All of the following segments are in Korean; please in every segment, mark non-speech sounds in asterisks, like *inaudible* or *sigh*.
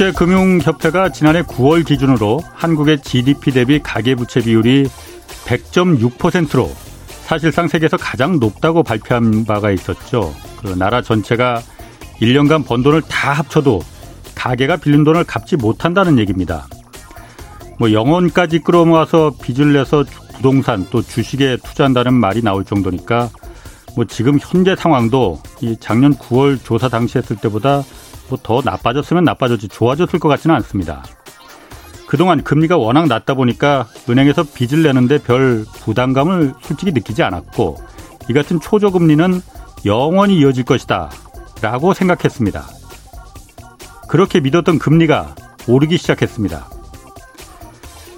국제금융협회가 지난해 9월 기준으로 한국의 GDP 대비 가계부채 비율이 100.6%로 사실상 세계에서 가장 높다고 발표한 바가 있었죠. 그 나라 전체가 1년간 번 돈을 다 합쳐도 가계가 빌린 돈을 갚지 못한다는 얘기입니다. 뭐 영원까지 끌어모아서 빚을 내서 부동산 또 주식에 투자한다는 말이 나올 정도니까 뭐 지금 현재 상황도 이 작년 9월 조사 당시 했을 때보다 뭐 더 나빠졌으면 나빠졌지 좋아졌을 것 같지는 않습니다. 그동안 금리가 워낙 낮다 보니까 은행에서 빚을 내는데 별 부담감을 솔직히 느끼지 않았고 이 같은 초저금리는 영원히 이어질 것이다 라고 생각했습니다. 그렇게 믿었던 금리가 오르기 시작했습니다.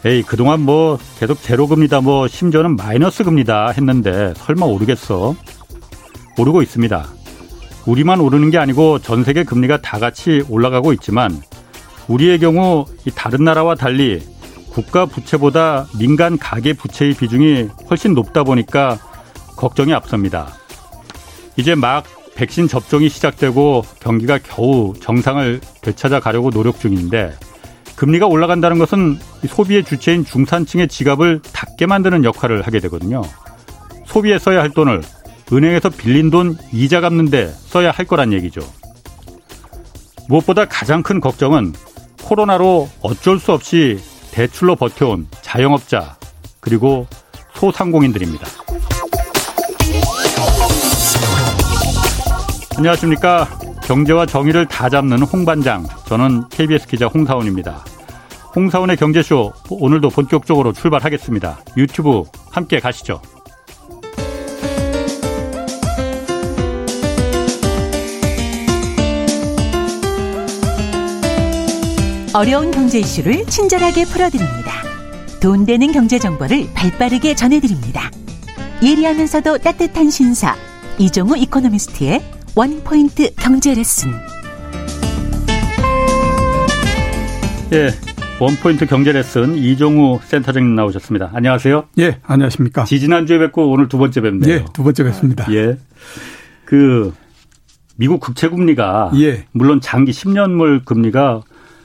에이, 그동안 뭐 계속 제로금리다 뭐 심지어는 마이너스 금리다 했는데 설마 오르겠어? 오르고 있습니다. 우리만 오르는 게 아니고 전 세계 금리가 다 같이 올라가고 있지만 우리의 경우 다른 나라와 달리 국가 부채보다 민간 가계 부채의 비중이 훨씬 높다 보니까 걱정이 앞섭니다. 이제 막 백신 접종이 시작되고 경기가 겨우 정상을 되찾아 가려고 노력 중인데 금리가 올라간다는 것은 소비의 주체인 중산층의 지갑을 닫게 만드는 역할을 하게 되거든요. 소비에 써야 할 돈을 은행에서 빌린 돈 이자 갚는데 써야 할 거란 얘기죠. 무엇보다 가장 큰 걱정은 코로나로 어쩔 수 없이 대출로 버텨온 자영업자 그리고 소상공인들입니다. 안녕하십니까. 경제와 정의를 다 잡는 홍반장. 저는 KBS 기자 홍사원입니다. 홍사원의 경제쇼 오늘도 본격적으로 출발하겠습니다. 유튜브 함께 가시죠. 어려운 경제 이슈를 친절하게 풀어드립니다. 돈 되는 경제 정보를 발빠르게 전해드립니다. 예리하면서도 따뜻한 신사 이종우 이코노미스트의 원포인트 경제 레슨. 예, 원포인트 경제 레슨 이종우 센터장님 나오셨습니다. 안녕하세요. 예, 안녕하십니까. 지지난주에 뵙고 오늘 두 번째 뵙네요. 예, 두 번째 뵙습니다. 예. 그 미국 국채 금리가 예. 물론 장기 10년물 금리가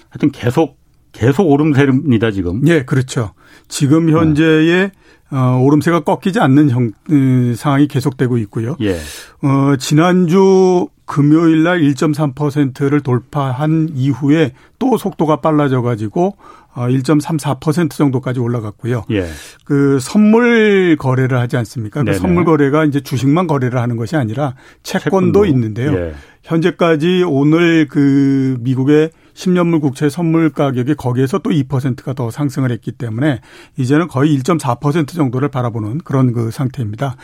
하여튼 계속 계속 오름세입니다 지금. 예, 그렇죠. 지금 현재의 어, 오름세가 꺾이지 않는 형, 음, 상황이 계속되고 있고요. 예. 어, 지난주 금요일 날 1.3%를 돌파한 이후에 또 속도가 빨라져 가지고 어1.34% 정도까지 올라갔고요. 예. 그 선물 거래를 하지 않습니까? 그 선물 거래가 이제 주식만 거래를 하는 것이 아니라 채권도, 채권도. 있는데요. 예. 현재까지 오늘 그 미국의 10년물 국채 선물 가격이 거기에서 또 2%가 더 상승을 했기 때문에 이제는 거의 1.4% 정도를 바라보는 그런 그 상태입니다.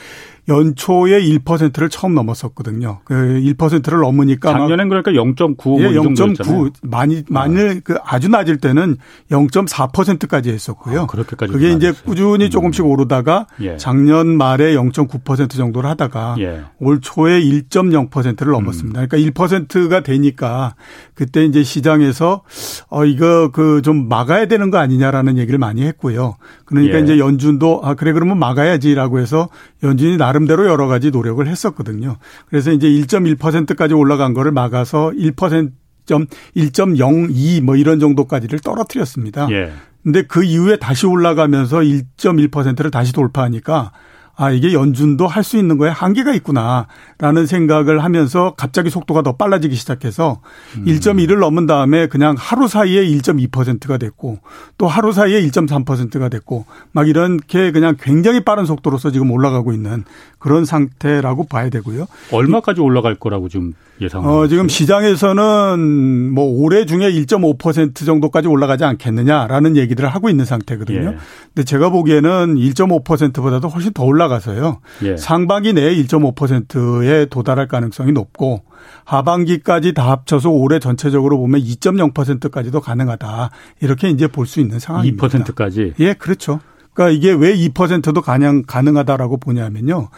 연초에 1%를 처음 넘었었거든요. 그 1%를 넘으니까 작년엔 그러니까 0.9 예, 0.9 많이 많이 아. 그 아주 낮을 때는 0.4%까지 했었고요. 아, 그렇게까지 그게 이제 꾸준히 음. 조금씩 오르다가 예. 작년 말에 0.9% 정도를 하다가 예. 올 초에 1.0%를 넘었습니다. 음. 그러니까 1%가 되니까 그때 이제 시장에서 어 이거 그 좀 막아야 되는 거 아니냐라는 얘기를 많이 했고요. 그러니까 예. 이제 연준도 아 그래 그러면 막아야지라고 해서 연준이 나름대로 여러 가지 노력을 했었거든요. 그래서 이제 1.1%까지 올라간 거를 막아서 1%. 1.02뭐 이런 정도까지를 떨어뜨렸습니다. 예. 근데 그 이후에 다시 올라가면서 1.1%를 다시 돌파하니까 아, 이게 연준도 할 수 있는 거에 한계가 있구나라는 생각을 하면서 갑자기 속도가 더 빨라지기 시작해서 음. 1.1을 넘은 다음에 그냥 하루 사이에 1.2%가 됐고 또 하루 사이에 1.3%가 됐고 막 이렇게 그냥 굉장히 빠른 속도로서 지금 올라가고 있는 그런 상태라고 봐야 되고요. 얼마까지 올라갈 거라고 좀 예상하고 어, 지금 시장에서는 뭐 올해 중에 1.5% 정도까지 올라가지 않겠느냐라는 얘기들을 하고 있는 상태거든요. 예. 근데 제가 보기에는 1.5%보다도 훨씬 더 올라 올라가서요. 예. 상반기 내에 1.5%에 도달할 가능성이 높고 하반기까지 다 합쳐서 올해 전체적으로 보면 2.0%까지도 가능하다. 이렇게 이제 볼 수 있는 상황입니다. 2%까지? 예, 그렇죠. 그러니까 이게 왜 2%도 가능 가능하다라고 보냐면요.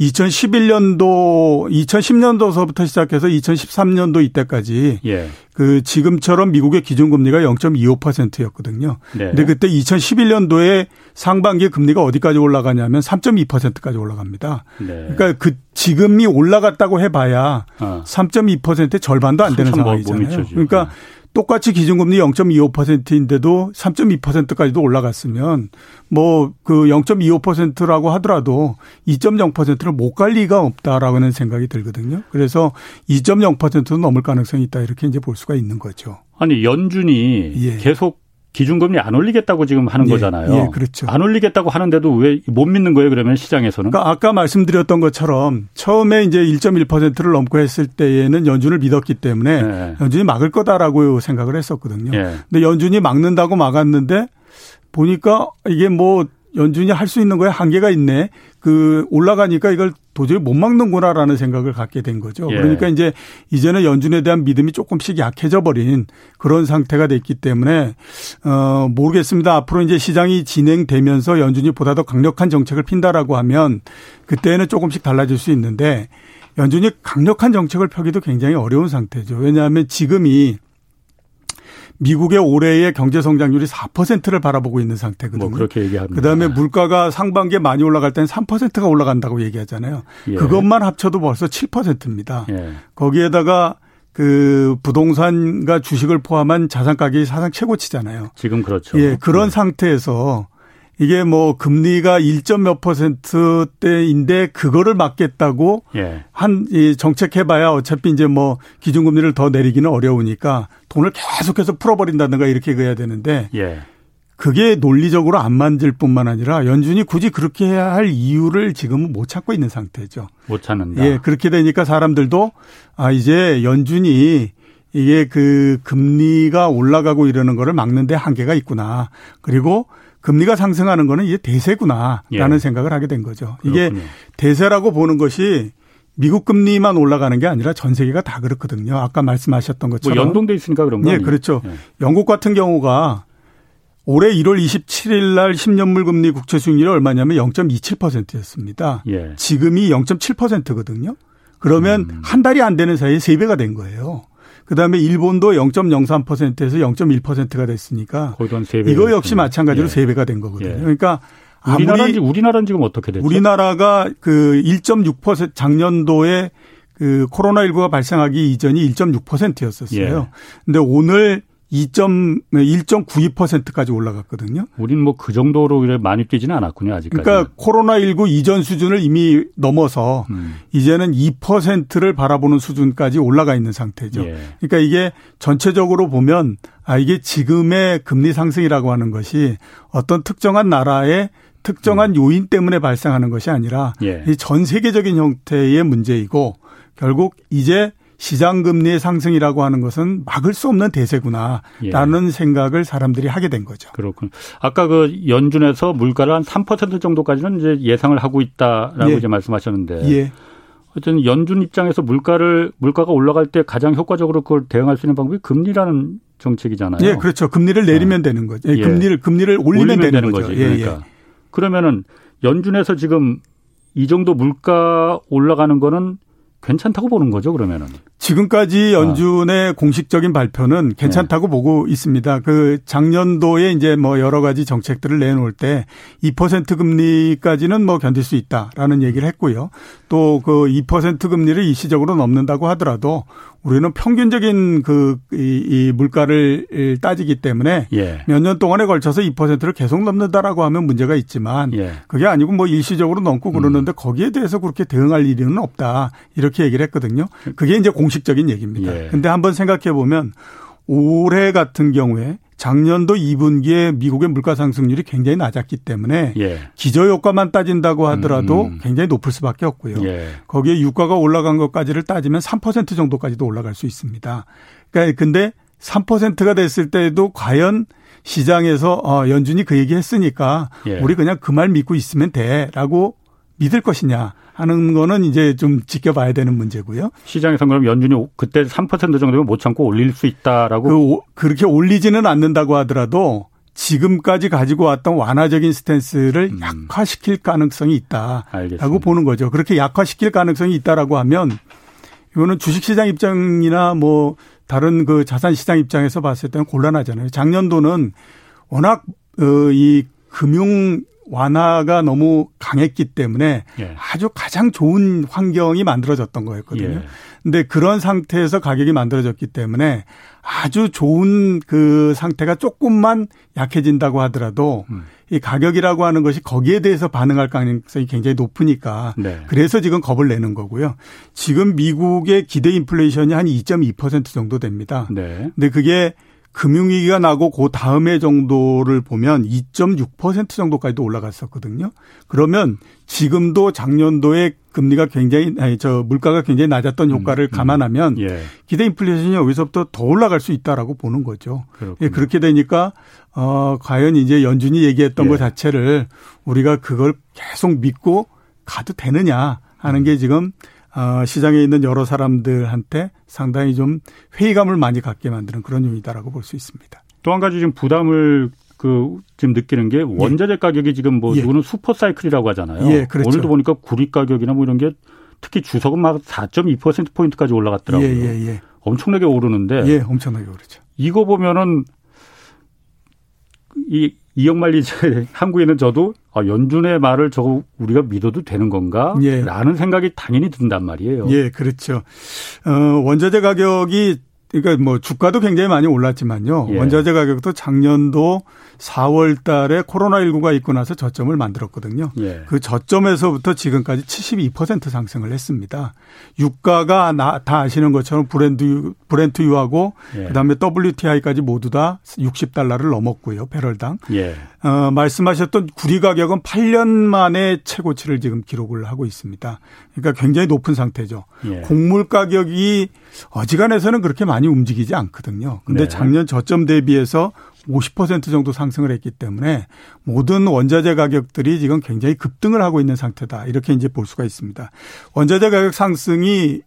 2011년도 2010년도서부터 시작해서 2013년도 이때까지 예. 그 지금처럼 미국의 기준금리가 0.25%였거든요. 네. 근데 그때 2011년도에 상반기 금리가 어디까지 올라가냐면 3.2%까지 올라갑니다. 네. 그러니까 그 지금이 올라갔다고 해봐야 어. 3.2%의 절반도 안 되는 뭐 상황이잖아요. 그러니까 네. 똑같이 기준금리 0.25%인데도 3.2%까지도 올라갔으면 뭐 그 0.25%라고 하더라도 2.0%를 못 갈 리가 없다라고는 생각이 들거든요. 그래서 2.0%는 넘을 가능성이 있다 이렇게 이제 볼 수가 있는 거죠. 아니 연준이 예. 계속 기준금리 안 올리겠다고 지금 하는 예, 거잖아요. 예, 그렇죠. 안 올리겠다고 하는데도 왜 못 믿는 거예요? 그러면 시장에서는? 그러니까 아까 말씀드렸던 것처럼 처음에 이제 1.1%를 넘고 했을 때에는 연준을 믿었기 때문에 예. 연준이 막을 거다라고 생각을 했었거든요. 예. 근데 연준이 막는다고 막았는데 보니까 이게 뭐 연준이 할 수 있는 거에 한계가 있네. 그 올라가니까 이걸 도저히 못 막는구나라는 생각을 갖게 된 거죠. 예. 그러니까 이제 이제는 연준에 대한 믿음이 조금씩 약해져 버린 그런 상태가 됐기 때문에 어 모르겠습니다. 앞으로 이제 시장이 진행되면서 연준이 보다 더 강력한 정책을 핀다라고 하면 그때는 조금씩 달라질 수 있는데 연준이 강력한 정책을 펴기도 굉장히 어려운 상태죠. 왜냐하면 지금이 미국의 올해의 경제 성장률이 4%를 바라보고 있는 상태거든요. 뭐 그렇게 얘기합니다. 그다음에 물가가 상반기에 많이 올라갈 때는 3%가 올라간다고 얘기하잖아요. 예. 그것만 합쳐도 벌써 7%입니다. 예. 거기에다가 그 부동산과 주식을 포함한 자산 가격이 사상 최고치잖아요. 지금 그렇죠. 예, 그런 네. 상태에서 이게 뭐 금리가 1점 몇 퍼센트대인데 그거를 막겠다고 예. 한이 정책 해봐야 어차피 이제 뭐 기준금리를 더 내리기는 어려우니까 돈을 계속해서 풀어버린다든가 이렇게 해야 되는데 예. 그게 논리적으로 안 만들 뿐만 아니라 연준이 굳이 그렇게 해야 할 이유를 지금은 못 찾고 있는 상태죠. 못 찾는다. 예, 그렇게 되니까 사람들도 아 이제 연준이 이게 그 금리가 올라가고 이러는 거를 막는데 한계가 있구나. 그리고 금리가 상승하는 거는 이게 대세구나라는 예. 생각을 하게 된 거죠. 이게 그렇군요. 대세라고 보는 것이 미국 금리만 올라가는 게 아니라 전 세계가 다 그렇거든요. 아까 말씀하셨던 것처럼. 뭐 연동돼 있으니까 그런 거예요. 예, 그렇죠. 예. 영국 같은 경우가 올해 1월 27일 날 10년물 금리 국채 수익률이 얼마냐면 0.27%였습니다. 예. 지금이 0.7%거든요. 그러면 음. 한 달이 안 되는 사이에 3배가 된 거예요. 그다음에 일본도 0.03%에서 0.1%가 됐으니까 이거 역시 마찬가지로 예. 3배가 된 거거든요. 예. 그러니까 우리나라는 우리나라는 지금 어떻게 됐죠? 우리나라가 그 1.6% 작년도에 그 코로나19가 발생하기 이전이 1.6%였었어요. 예. 근데 오늘 2.1.92%까지 올라갔거든요. 우린 뭐 그 정도로 많이 뛰지는 않았군요, 아직까지. 그러니까 코로나19 이전 수준을 이미 넘어서 음. 이제는 2%를 바라보는 수준까지 올라가 있는 상태죠. 예. 그러니까 이게 전체적으로 보면 아 이게 지금의 금리 상승이라고 하는 것이 어떤 특정한 나라의 특정한 음. 요인 때문에 발생하는 것이 아니라 예. 전 세계적인 형태의 문제이고 결국 이제 시장 금리의 상승이라고 하는 것은 막을 수 없는 대세구나라는 예. 생각을 사람들이 하게 된 거죠. 그렇군. 아까 그 연준에서 물가를 한 3% 정도까지는 이제 예상을 하고 있다라고 예. 이제 말씀하셨는데. 예. 어쨌든 연준 입장에서 물가를 물가가 올라갈 때 가장 효과적으로 그걸 대응할 수 있는 방법이 금리라는 정책이잖아요. 예, 그렇죠. 금리를 내리면 네. 되는 거죠. 예, 금리를 금리를 올리면, 올리면 되는, 되는, 거죠. 거지. 예, 그러니까 그러면은 연준에서 지금 이 정도 물가 올라가는 거는 괜찮다고 보는 거죠, 그러면은. 지금까지 연준의 아. 공식적인 발표는 괜찮다고 네. 보고 있습니다. 그 작년도에 이제 뭐 여러 가지 정책들을 내놓을 때 2% 금리까지는 뭐 견딜 수 있다라는 얘기를 했고요. 또 그 2% 금리를 일시적으로 넘는다고 하더라도 우리는 평균적인 그, 이, 이 물가를 따지기 때문에 예. 몇년 동안에 걸쳐서 2%를 계속 넘는다라고 하면 문제가 있지만 예. 그게 아니고 뭐 일시적으로 넘고 그러는데 음. 거기에 대해서 그렇게 대응할 일은 없다. 이렇게 얘기를 했거든요. 그게 이제 공 식적인 얘기입니다. 예. 근데 한번 생각해 보면 올해 같은 경우에 작년도 2분기에 미국의 물가 상승률이 굉장히 낮았기 때문에 예. 기저 효과만 따진다고 하더라도 음. 굉장히 높을 수밖에 없고요. 예. 거기에 유가가 올라간 것까지를 따지면 3% 정도까지도 올라갈 수 있습니다. 그러니까 근데 3%가 됐을 때에도 과연 시장에서 어 연준이 그 얘기 했으니까 예. 우리 그냥 그 말 믿고 있으면 돼라고 믿을 것이냐 하는 거는 이제 좀 지켜봐야 되는 문제고요. 시장에서 그럼 연준이 그때 3% 정도면 못 참고 올릴 수 있다라고 그, 그렇게 올리지는 않는다고 하더라도 지금까지 가지고 왔던 완화적인 스탠스를 음. 약화시킬 가능성이 있다라고 알겠습니다. 보는 거죠. 그렇게 약화시킬 가능성이 있다라고 하면 이거는 주식시장 입장이나 뭐 다른 그 자산시장 입장에서 봤을 때는 곤란하잖아요. 작년도는 워낙 어, 이 금융 완화가 너무 강했기 때문에 예. 아주 가장 좋은 환경이 만들어졌던 거였거든요. 예. 근데 그런 상태에서 가격이 만들어졌기 때문에 아주 좋은 그 상태가 조금만 약해진다고 하더라도 음. 이 가격이라고 하는 것이 거기에 대해서 반응할 가능성이 굉장히 높으니까 네. 그래서 지금 겁을 내는 거고요. 지금 미국의 기대 인플레이션이 한 2.2% 정도 됩니다. 네. 근데 그게 금융위기가 나고 그 다음에 정도를 보면 2.6% 정도까지도 올라갔었거든요. 그러면 지금도 작년도에 금리가 굉장히 아니 저 물가가 굉장히 낮았던 효과를 음, 음. 감안하면 예. 기대 인플레이션이 여기서부터 더 올라갈 수 있다라고 보는 거죠. 예, 그렇게 되니까 어 과연 이제 연준이 얘기했던 예. 것 자체를 우리가 그걸 계속 믿고 가도 되느냐 하는 게 지금 어, 시장에 있는 여러 사람들한테 상당히 좀 회의감을 많이 갖게 만드는 그런 요인이다라고 볼 수 있습니다. 또 한 가지 좀 부담을 그 지금 느끼는 게 원자재 예. 가격이 지금 뭐 예. 누구는 슈퍼 사이클이라고 하잖아요. 예, 그렇죠. 오늘도 보니까 구리 가격이나 뭐 이런 게 특히 주석은 막 4.2% 포인트까지 올라갔더라고요. 예, 예, 예. 엄청나게 오르는데. 예, 엄청나게 오르죠. 이거 보면은 이 이영만리 *laughs* 한국에는 저도 아, 연준의 말을 저거 우리가 믿어도 되는 건가? 예. 라는 생각이 당연히 든단 말이에요. 예, 그렇죠. 어, 원자재 가격이 그러니까 뭐 주가도 굉장히 많이 올랐지만요. 예. 원자재 가격도 작년도 4월 달에 코로나19가 있고 나서 저점을 만들었거든요. 예. 그 저점에서부터 지금까지 72% 상승을 했습니다. 유가가 나, 다 아시는 것처럼 브랜드, 브렌트유하고 예. 그다음에 WTI까지 모두 다 60달러를 넘었고요. 배럴당. 예. 어, 말씀하셨던 구리 가격은 8년 만에 최고치를 지금 기록을 하고 있습니다. 그러니까 굉장히 높은 상태죠. 예. 곡물 가격이 어지간해서는 그렇게 많이 움직이지 않거든요. 근데 네. 작년 저점 대비해서 50% 정도 상승을 했기 때문에 모든 원자재 가격들이 지금 굉장히 급등을 하고 있는 상태다. 이렇게 이제 볼 수가 있습니다. 원자재 가격 상승이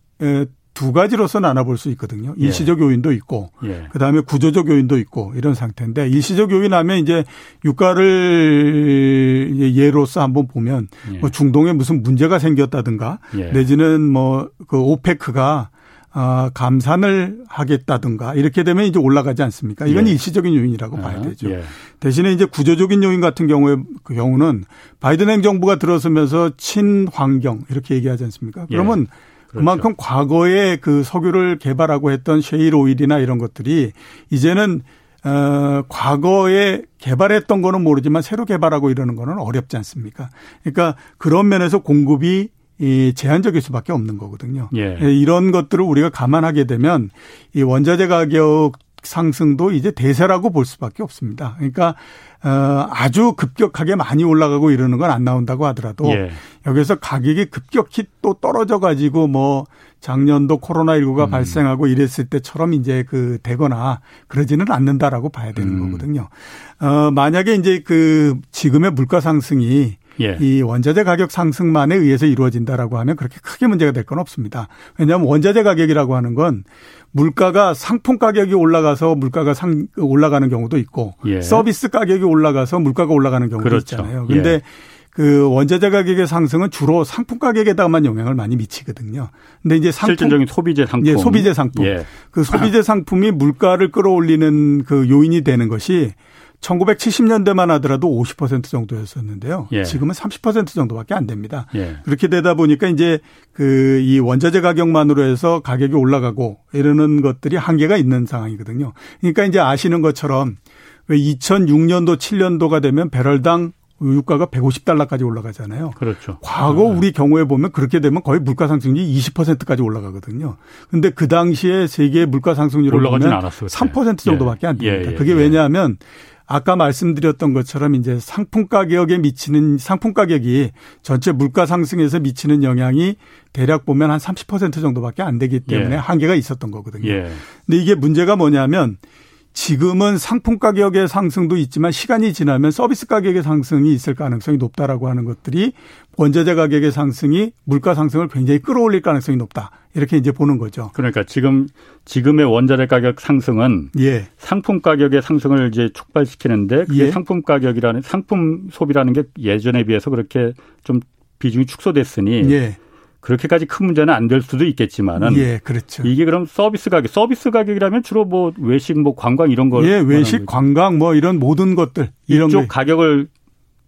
두 가지로서 나눠볼 수 있거든요. 예. 일시적 요인도 있고, 예. 그 다음에 구조적 요인도 있고 이런 상태인데 일시적 요인 하면 이제 유가를 예로서 한번 보면 예. 뭐 중동에 무슨 문제가 생겼다든가 예. 내지는 뭐 그 오페크가 아, 감산을 하겠다든가 이렇게 되면 이제 올라가지 않습니까? 이건 예. 일시적인 요인이라고 아, 봐야 되죠. 예. 대신에 이제 구조적인 요인 같은 경우에 그 경우는 바이든 행정부가 들어서면서 친환경 이렇게 얘기하지 않습니까? 예. 그러면 예. 그렇죠. 그만큼 과거에 그 석유를 개발하고 했던 쉐일 오일이나 이런 것들이 이제는 어, 과거에 개발했던 거는 모르지만 새로 개발하고 이러는 거는 어렵지 않습니까? 그러니까 그런 면에서 공급이 이 제한적일 수밖에 없는 거거든요. 예. 예. 이런 것들을 우리가 감안하게 되면 이 원자재 가격 상승도 이제 대세라고 볼 수밖에 없습니다. 그러니까 어 아주 급격하게 많이 올라가고 이러는 건 안 나온다고 하더라도 예. 여기서 가격이 급격히 또 떨어져 가지고 뭐 작년도 코로나19가 음. 발생하고 이랬을 때처럼 이제 그 되거나 그러지는 않는다라고 봐야 되는 음. 거거든요. 어 만약에 이제 그 지금의 물가 상승이 예. 이 원자재 가격 상승만에 의해서 이루어진다라고 하면 그렇게 크게 문제가 될 건 없습니다. 왜냐하면 원자재 가격이라고 하는 건 물가가 상품 가격이 올라가서 물가가 상 올라가는 경우도 있고 예. 서비스 가격이 올라가서 물가가 올라가는 경우도 그렇죠. 있잖아요. 그런데 예. 그 원자재 가격의 상승은 주로 상품 가격에다만 영향을 많이 미치거든요. 근데 이제 상품 실질적인 소비재 상품, 예, 소비재 상품, 예. 그 소비재 상품이 물가를 끌어올리는 그 요인이 되는 것이 1970년대만 하더라도 50% 정도였었는데요. 예. 지금은 30% 정도밖에 안 됩니다. 예. 그렇게 되다 보니까 이제 그 이 원자재 가격만으로 해서 가격이 올라가고 이러는 것들이 한계가 있는 상황이거든요. 그러니까 이제 아시는 것처럼 왜 2006년도 7년도가 되면 배럴당 유가가 150달러까지 올라가잖아요. 그렇죠. 과거 네. 우리 경우에 보면 그렇게 되면 거의 물가 상승률이 20%까지 올라가거든요. 근데 그 당시에 세계 물가 상승률을 보면 않았어요, 3% 정도밖에 안 됩니다. 예, 예, 그게 예. 왜냐하면 아까 말씀드렸던 것처럼 이제 상품 가격에 미치는 상품 가격이 전체 물가 상승에서 미치는 영향이 대략 보면 한 30% 정도밖에 안 되기 때문에 예. 한계가 있었던 거거든요. 예. 근데 이게 문제가 뭐냐면 지금은 상품 가격의 상승도 있지만 시간이 지나면 서비스 가격의 상승이 있을 가능성이 높다라고 하는 것들이 원자재 가격의 상승이 물가 상승을 굉장히 끌어올릴 가능성이 높다. 이렇게 이제 보는 거죠. 그러니까 지금 지금의 원자재 가격 상승은 예. 상품 가격의 상승을 이제 촉발시키는데 그게 예. 상품 가격이라는 상품 소비라는 게 예전에 비해서 그렇게 좀 비중이 축소됐으니 예. 그렇게까지 큰 문제는 안 될 수도 있겠지만은 예, 그렇죠. 이게 그럼 서비스 가격, 서비스 가격이라면 주로 뭐 외식, 뭐 관광 이런 걸 예, 외식, 관광 뭐 이런 모든 것들 이런 이쪽 가격을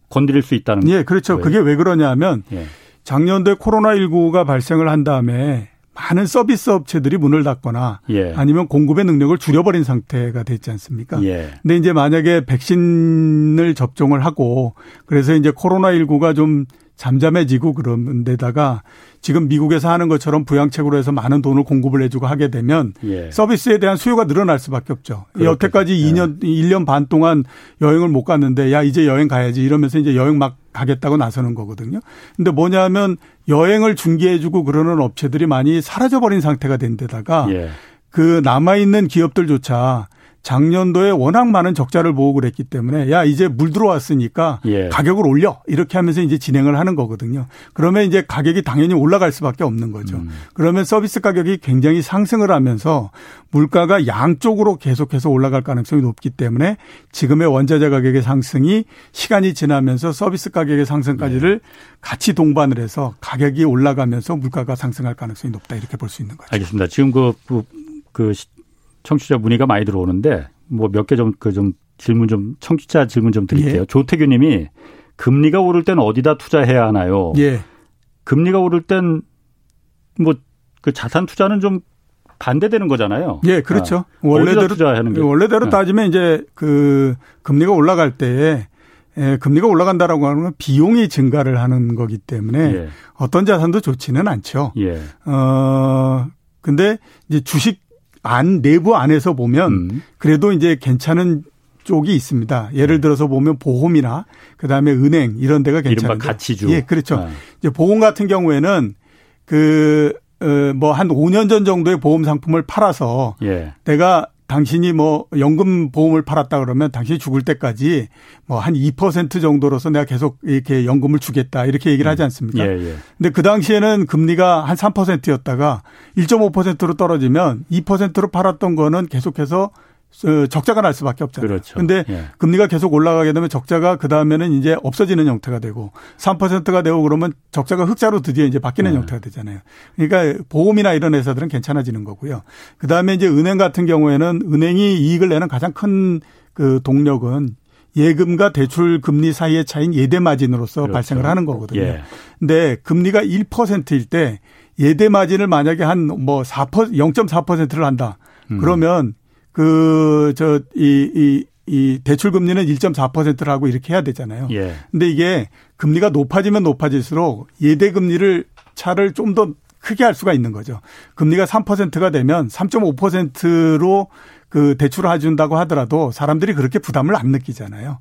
건드릴 수 있다는 예, 그렇죠. 거예요? 그게 왜 그러냐면 예. 작년도에 코로나 19가 발생을 한 다음에 많은 서비스 업체들이 문을 닫거나 예. 아니면 공급의 능력을 줄여버린 상태가 됐지 않습니까? 예. 근데 이제 만약에 백신을 접종을 하고 그래서 이제 코로나19가 좀 잠잠해지고 그런 데다가 지금 미국에서 하는 것처럼 부양책으로 해서 많은 돈을 공급을 해주고 하게 되면 예. 서비스에 대한 수요가 늘어날 수밖에 없죠. 그렇겠죠. 여태까지 예. 2년, 1년 반 동안 여행을 못 갔는데 야, 이제 여행 가야지 이러면서 이제 여행 막 가겠다고 나서는 거거든요. 근데 뭐냐면 여행을 중개해주고 그러는 업체들이 많이 사라져버린 상태가 된 데다가 예. 그 남아있는 기업들조차 작년도에 워낙 많은 적자를 보고 그랬기 때문에 야 이제 물 들어왔으니까 예. 가격을 올려 이렇게 하면서 이제 진행을 하는 거거든요. 그러면 이제 가격이 당연히 올라갈 수밖에 없는 거죠. 음. 그러면 서비스 가격이 굉장히 상승을 하면서 물가가 양쪽으로 계속해서 올라갈 가능성이 높기 때문에 지금의 원자재 가격의 상승이 시간이 지나면서 서비스 가격의 상승까지를 예. 같이 동반을 해서 가격이 올라가면서 물가가 상승할 가능성이 높다 이렇게 볼 수 있는 거죠. 알겠습니다. 지금 그, 그, 그 청취자 문의가 많이 들어오는데 뭐 몇 개 좀 그좀 그 질문 좀 청취자 질문 좀 드릴게요. 예. 조태규 님이 금리가 오를 땐 어디다 투자해야 하나요? 예. 금리가 오를 땐 뭐 그 자산 투자는 좀 반대되는 거잖아요. 예, 그렇죠. 아, 원래대로 투자하는 게 원래대로 네. 따지면 이제 그 금리가 올라갈 때 예, 금리가 올라간다라고 하는 건 비용이 증가를 하는 거기 때문에 예. 어떤 자산도 좋지는 않죠. 예. 어 근데 이제 주식 안 내부 안에서 보면 음. 그래도 이제 괜찮은 쪽이 있습니다. 예를 네. 들어서 보면 보험이나 그다음에 은행 이런 데가 괜찮은데. 가치주. 예, 그렇죠. 네. 이제 보험 같은 경우에는 그 어, 뭐한 5년 전 정도의 보험 상품을 팔아서 예. 내가 당신이 뭐 연금 보험을 팔았다 그러면 당신이 죽을 때까지 뭐 한 2% 정도로서 내가 계속 이렇게 연금을 주겠다 이렇게 얘기를 하지 음. 않습니까? 예, 예. 근데 그 당시에는 금리가 한 3%였다가 1.5%로 떨어지면 2%로 팔았던 거는 계속해서 어, 적자가 날 수밖에 없잖아요. 그렇죠. 근데 예. 금리가 계속 올라가게 되면 적자가 그 다음에는 이제 없어지는 형태가 되고 3%가 되고 그러면 적자가 흑자로 드디어 이제 바뀌는 네. 형태가 되잖아요. 그러니까 보험이나 이런 회사들은 괜찮아지는 거고요. 그 다음에 이제 은행 같은 경우에는 은행이 이익을 내는 가장 큰 그 동력은 예금과 대출 금리 사이의 차이인 예대 마진으로서 그렇죠. 발생을 하는 거거든요. 예. 근데 금리가 1%일 때 예대 마진을 만약에 한 뭐 4% 0.4%를 한다. 음. 그러면 그, 저, 이, 이, 이 대출 금리는 1.4%라고 이렇게 해야 되잖아요. 예. 근데 이게 금리가 높아지면 높아질수록 예대 금리를 차를 좀 더 크게 할 수가 있는 거죠. 금리가 3%가 되면 3.5%로 그 대출을 해준다고 하더라도 사람들이 그렇게 부담을 안 느끼잖아요.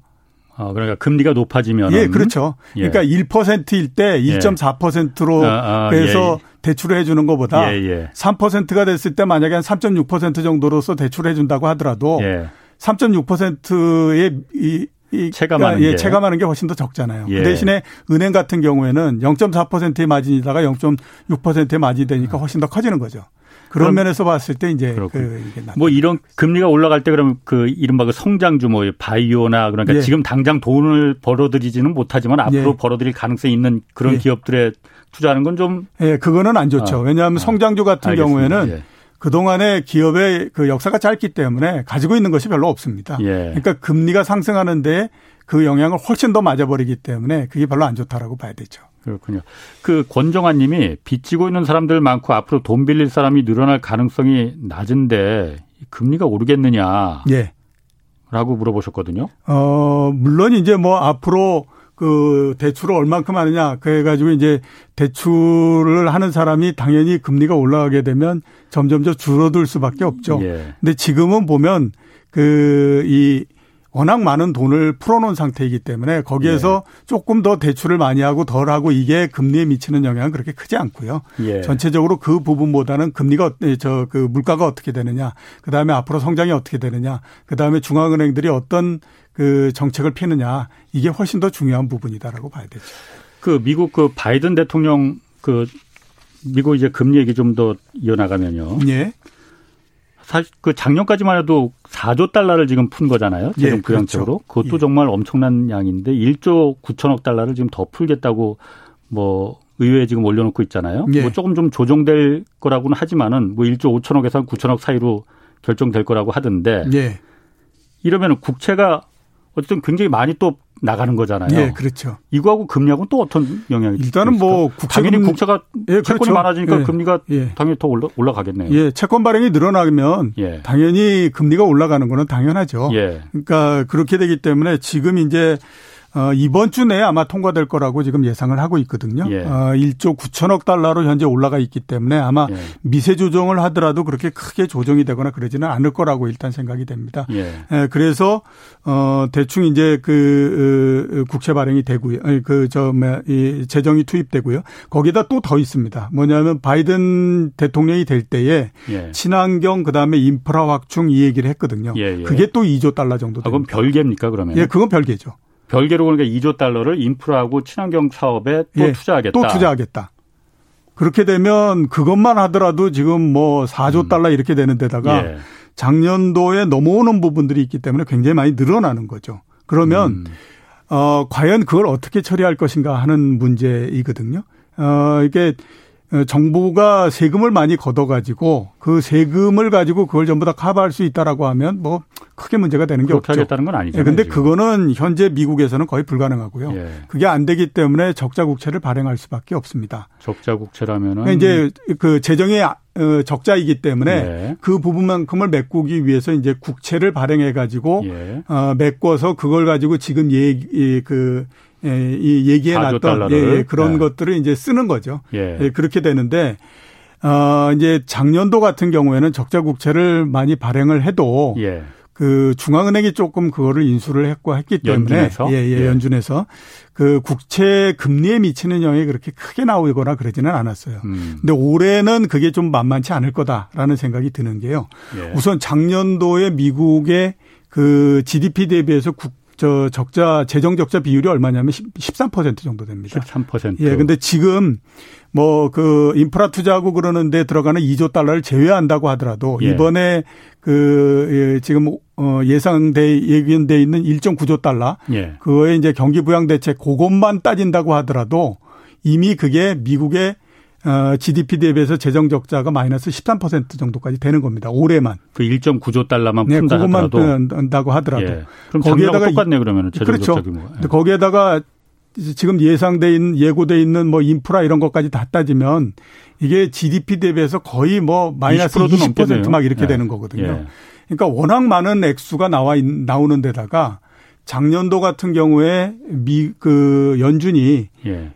어, 그러니까 금리가 높아지면 예, 그렇죠. 예. 그러니까 1%일 때 1.4%로 예. 아, 아, 해서 예. 대출을 해 주는 것보다 예, 예. 3%가 됐을 때 만약에 한 3.6% 정도로서 대출을 해 준다고 하더라도 예. 3.6%의 이, 이 체감하는 예, 게 체감하는 게 훨씬 더 적잖아요. 예. 그 대신에 은행 같은 경우에는 0.4%의 마진이다가 0.6%의 마진이 되니까 훨씬 더 커지는 거죠. 그런 면에서 봤을 때 이제 그 뭐 이런 금리가 올라갈 때 그러면 그 이른바 그 성장주 뭐 바이오나 그러니까 예. 지금 당장 돈을 벌어들이지는 못하지만 앞으로 예. 벌어들일 가능성이 있는 그런 예. 기업들에 투자하는 건 좀. 예, 그거는 안 좋죠. 어. 왜냐하면 어. 성장주 같은 알겠습니다. 경우에는 예. 그동안에 기업의 그 역사가 짧기 때문에 가지고 있는 것이 별로 없습니다. 예. 그러니까 금리가 상승하는데 그 영향을 훨씬 더 맞아버리기 때문에 그게 별로 안 좋다라고 봐야 되죠. 그렇군요. 그 권정환 님이 빚지고 있는 사람들 많고 앞으로 돈 빌릴 사람이 늘어날 가능성이 낮은데 금리가 오르겠느냐. 예. 라고 물어보셨거든요. 어, 물론 이제 뭐 앞으로 그 대출을 얼만큼 하느냐 그래 가지고 이제 대출을 하는 사람이 당연히 금리가 올라가게 되면 점점점 줄어들 수밖에 없죠. 예. 근데 지금은 보면 그 이 워낙 많은 돈을 풀어놓은 상태이기 때문에 거기에서 예. 조금 더 대출을 많이 하고 덜 하고 이게 금리에 미치는 영향은 그렇게 크지 않고요. 예. 전체적으로 그 부분보다는 금리가 저 그 물가가 어떻게 되느냐, 그 다음에 앞으로 성장이 어떻게 되느냐, 그 다음에 중앙은행들이 어떤 그 정책을 피느냐 이게 훨씬 더 중요한 부분이다라고 봐야 되죠. 그 미국 그 바이든 대통령 그 미국 이제 금리 얘기 좀 더 이어나가면요. 예. 사실 그 작년까지만 해도 4조 달러를 지금 푼 거잖아요. 재정 예, 부양책으로. 그렇죠. 그것도 예. 정말 엄청난 양인데 1조 9천억 달러를 지금 더 풀겠다고 뭐 의회에 지금 올려놓고 있잖아요. 예. 뭐 조금 좀 조정될 거라고는 하지만은 뭐 1조 5천억에서 9천억 사이로 결정될 거라고 하던데 예. 이러면 국채가 어쨌든 굉장히 많이 또 나가는 거잖아요. 예, 그렇죠. 이거하고 금리하고 또 어떤 영향이 일단은 뭐 국채 당연히 국채가 예, 채권이 그렇죠. 많아지니까 예. 금리가 예. 당연히 더 올라, 올라가겠네요. 예, 채권 발행이 늘어나면 예. 당연히 금리가 올라가는 거는 당연하죠. 예. 그러니까 그렇게 되기 때문에 지금 이제 어, 이번 주 내에 아마 통과될 거라고 지금 예상을 하고 있거든요. 예. 어, 1조 9천억 달러로 현재 올라가 있기 때문에 아마 예. 미세 조정을 하더라도 그렇게 크게 조정이 되거나 그러지는 않을 거라고 일단 생각이 됩니다. 예. 예 그래서 어, 대충 이제 그 어, 국채 발행이 되고요. 그저 이 재정이 투입되고요. 거기다 또 더 있습니다. 뭐냐면 바이든 대통령이 될 때에 예. 친환경 그다음에 인프라 확충 이 얘기를 했거든요. 예, 예. 그게 또 2조 달러 정도 됩니다. 아, 그럼 별개입니까 그러면? 예, 그건 별개죠. 별개로 그러니까 2조 달러를 인프라하고 친환경 사업에 또 예, 투자하겠다. 또 투자하겠다. 그렇게 되면 그것만 하더라도 지금 뭐 4조 음. 달러 이렇게 되는 데다가 예. 작년도에 넘어오는 부분들이 있기 때문에 굉장히 많이 늘어나는 거죠. 그러면 음. 어 과연 그걸 어떻게 처리할 것인가 하는 문제이거든요. 어 이게 어, 정부가 세금을 많이 걷어 가지고 그 세금을 가지고 그걸 전부 다 커버할 수 있다라고 하면 뭐 크게 문제가 되는 게 없죠. 하겠다는 건 아니죠. 그런데 예, 그거는 현재 미국에서는 거의 불가능하고요. 예. 그게 안 되기 때문에 적자 국채를 발행할 수밖에 없습니다. 적자 국채라면은 그러니까 이제 그 재정의 어, 적자이기 때문에 예. 그 부분만큼을 메꾸기 위해서 이제 국채를 발행해 가지고 예. 어 메꿔서 그걸 가지고 지금 예그 예, 이 얘기해 놨던 예, 예, 그런 네. 것들을 이제 쓰는 거죠. 예. 예. 그렇게 되는데 어 이제 작년도 같은 경우에는 적자 국채를 많이 발행을 해도 예. 그 중앙은행이 조금 그거를 인수를 했고 했기 때문에 연준에서? 예, 예, 예, 연준에서 그 국채 금리에 미치는 영향이 그렇게 크게 나오거나 그러지는 않았어요. 음. 근데 올해는 그게 좀 만만치 않을 거다라는 생각이 드는 게요. 예. 우선 작년도에 미국의 그 GDP 대비해서 국, 저 적자 재정 적자 비율이 얼마냐면 13% 정도 됩니다. 13%. 예. 근데 지금 뭐 그 인프라 투자하고 그러는데 들어가는 2조 달러를 제외한다고 하더라도 예. 이번에 그 예, 지금 어 예상돼 예견돼 있는 1.9조 달러 예. 그거에 이제 경기 부양 대책 그것만 따진다고 하더라도 이미 그게 미국의 어, GDP 대비해서 재정 적자가 마이너스 13% 정도까지 되는 겁니다. 올해만. 그 1.9조 달러만 네, 푼다 그것만 하더라도. 푼다고 하더라도. 예. 그럼 거기에다가 똑같네 그러면 재정 그렇죠. 적자 규모가. 예. 거기에다가 지금 예상돼 있는 예고돼 있는 뭐 인프라 이런 것까지 다 따지면 이게 GDP 대비해서 거의 뭐 마이너스 20%, 20%막 이렇게 예. 되는 거거든요. 예. 그러니까 워낙 많은 액수가 나와 있, 나오는 데다가 작년도 같은 경우에 미 그 연준이 예.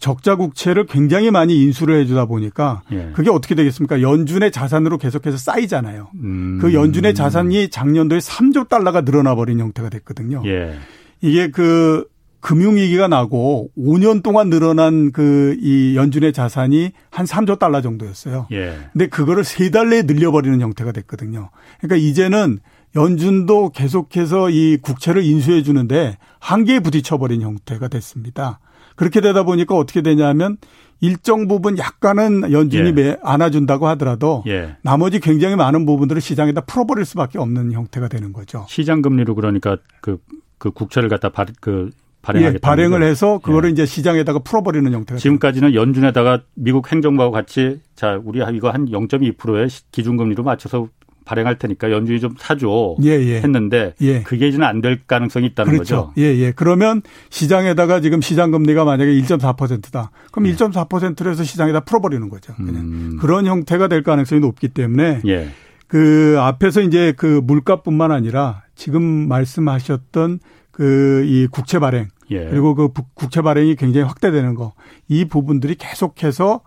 적자 국채를 굉장히 많이 인수를 해주다 보니까 예. 그게 어떻게 되겠습니까? 연준의 자산으로 계속해서 쌓이잖아요. 음. 그 연준의 자산이 작년도에 3조 달러가 늘어나 버린 형태가 됐거든요. 예. 이게 그 금융위기가 나고 5년 동안 늘어난 그 이 연준의 자산이 한 3조 달러 정도였어요. 예. 근데 그거를 세 달 내에 늘려버리는 형태가 됐거든요. 그러니까 이제는 연준도 계속해서 이 국채를 인수해 주는데 한계에 부딪혀버린 형태가 됐습니다. 그렇게 되다 보니까 어떻게 되냐면 일정 부분 약간은 연준이 예. 안아준다고 하더라도 예. 나머지 굉장히 많은 부분들을 시장에다 풀어버릴 수밖에 없는 형태가 되는 거죠. 시장 금리로 그러니까 그, 그 국채를 갖다 발, 그 발행하겠다. 예, 발행을 해서 그거를 예. 이제 시장에다가 풀어버리는 형태가 지금까지는 연준에다가 미국 행정부하고 같이 자 우리 이거 한 0.2%의 기준금리로 맞춰서 발행할 테니까 연준이 좀 사줘 예, 예. 했는데 예. 그게 이제는 안 될 가능성이 있다는 그렇죠. 거죠. 예, 예. 그러면 시장에다가 지금 시장 금리가 만약에 1.4%다. 그럼 예. 1.4%로 해서 시장에다 풀어버리는 거죠. 그냥 음. 그런 형태가 될 가능성이 높기 때문에 예. 그 앞에서 이제 그 물가뿐만 아니라 지금 말씀하셨던 그 이 국채 발행 예. 그리고 그 국채 발행이 굉장히 확대되는 거 이 부분들이 계속해서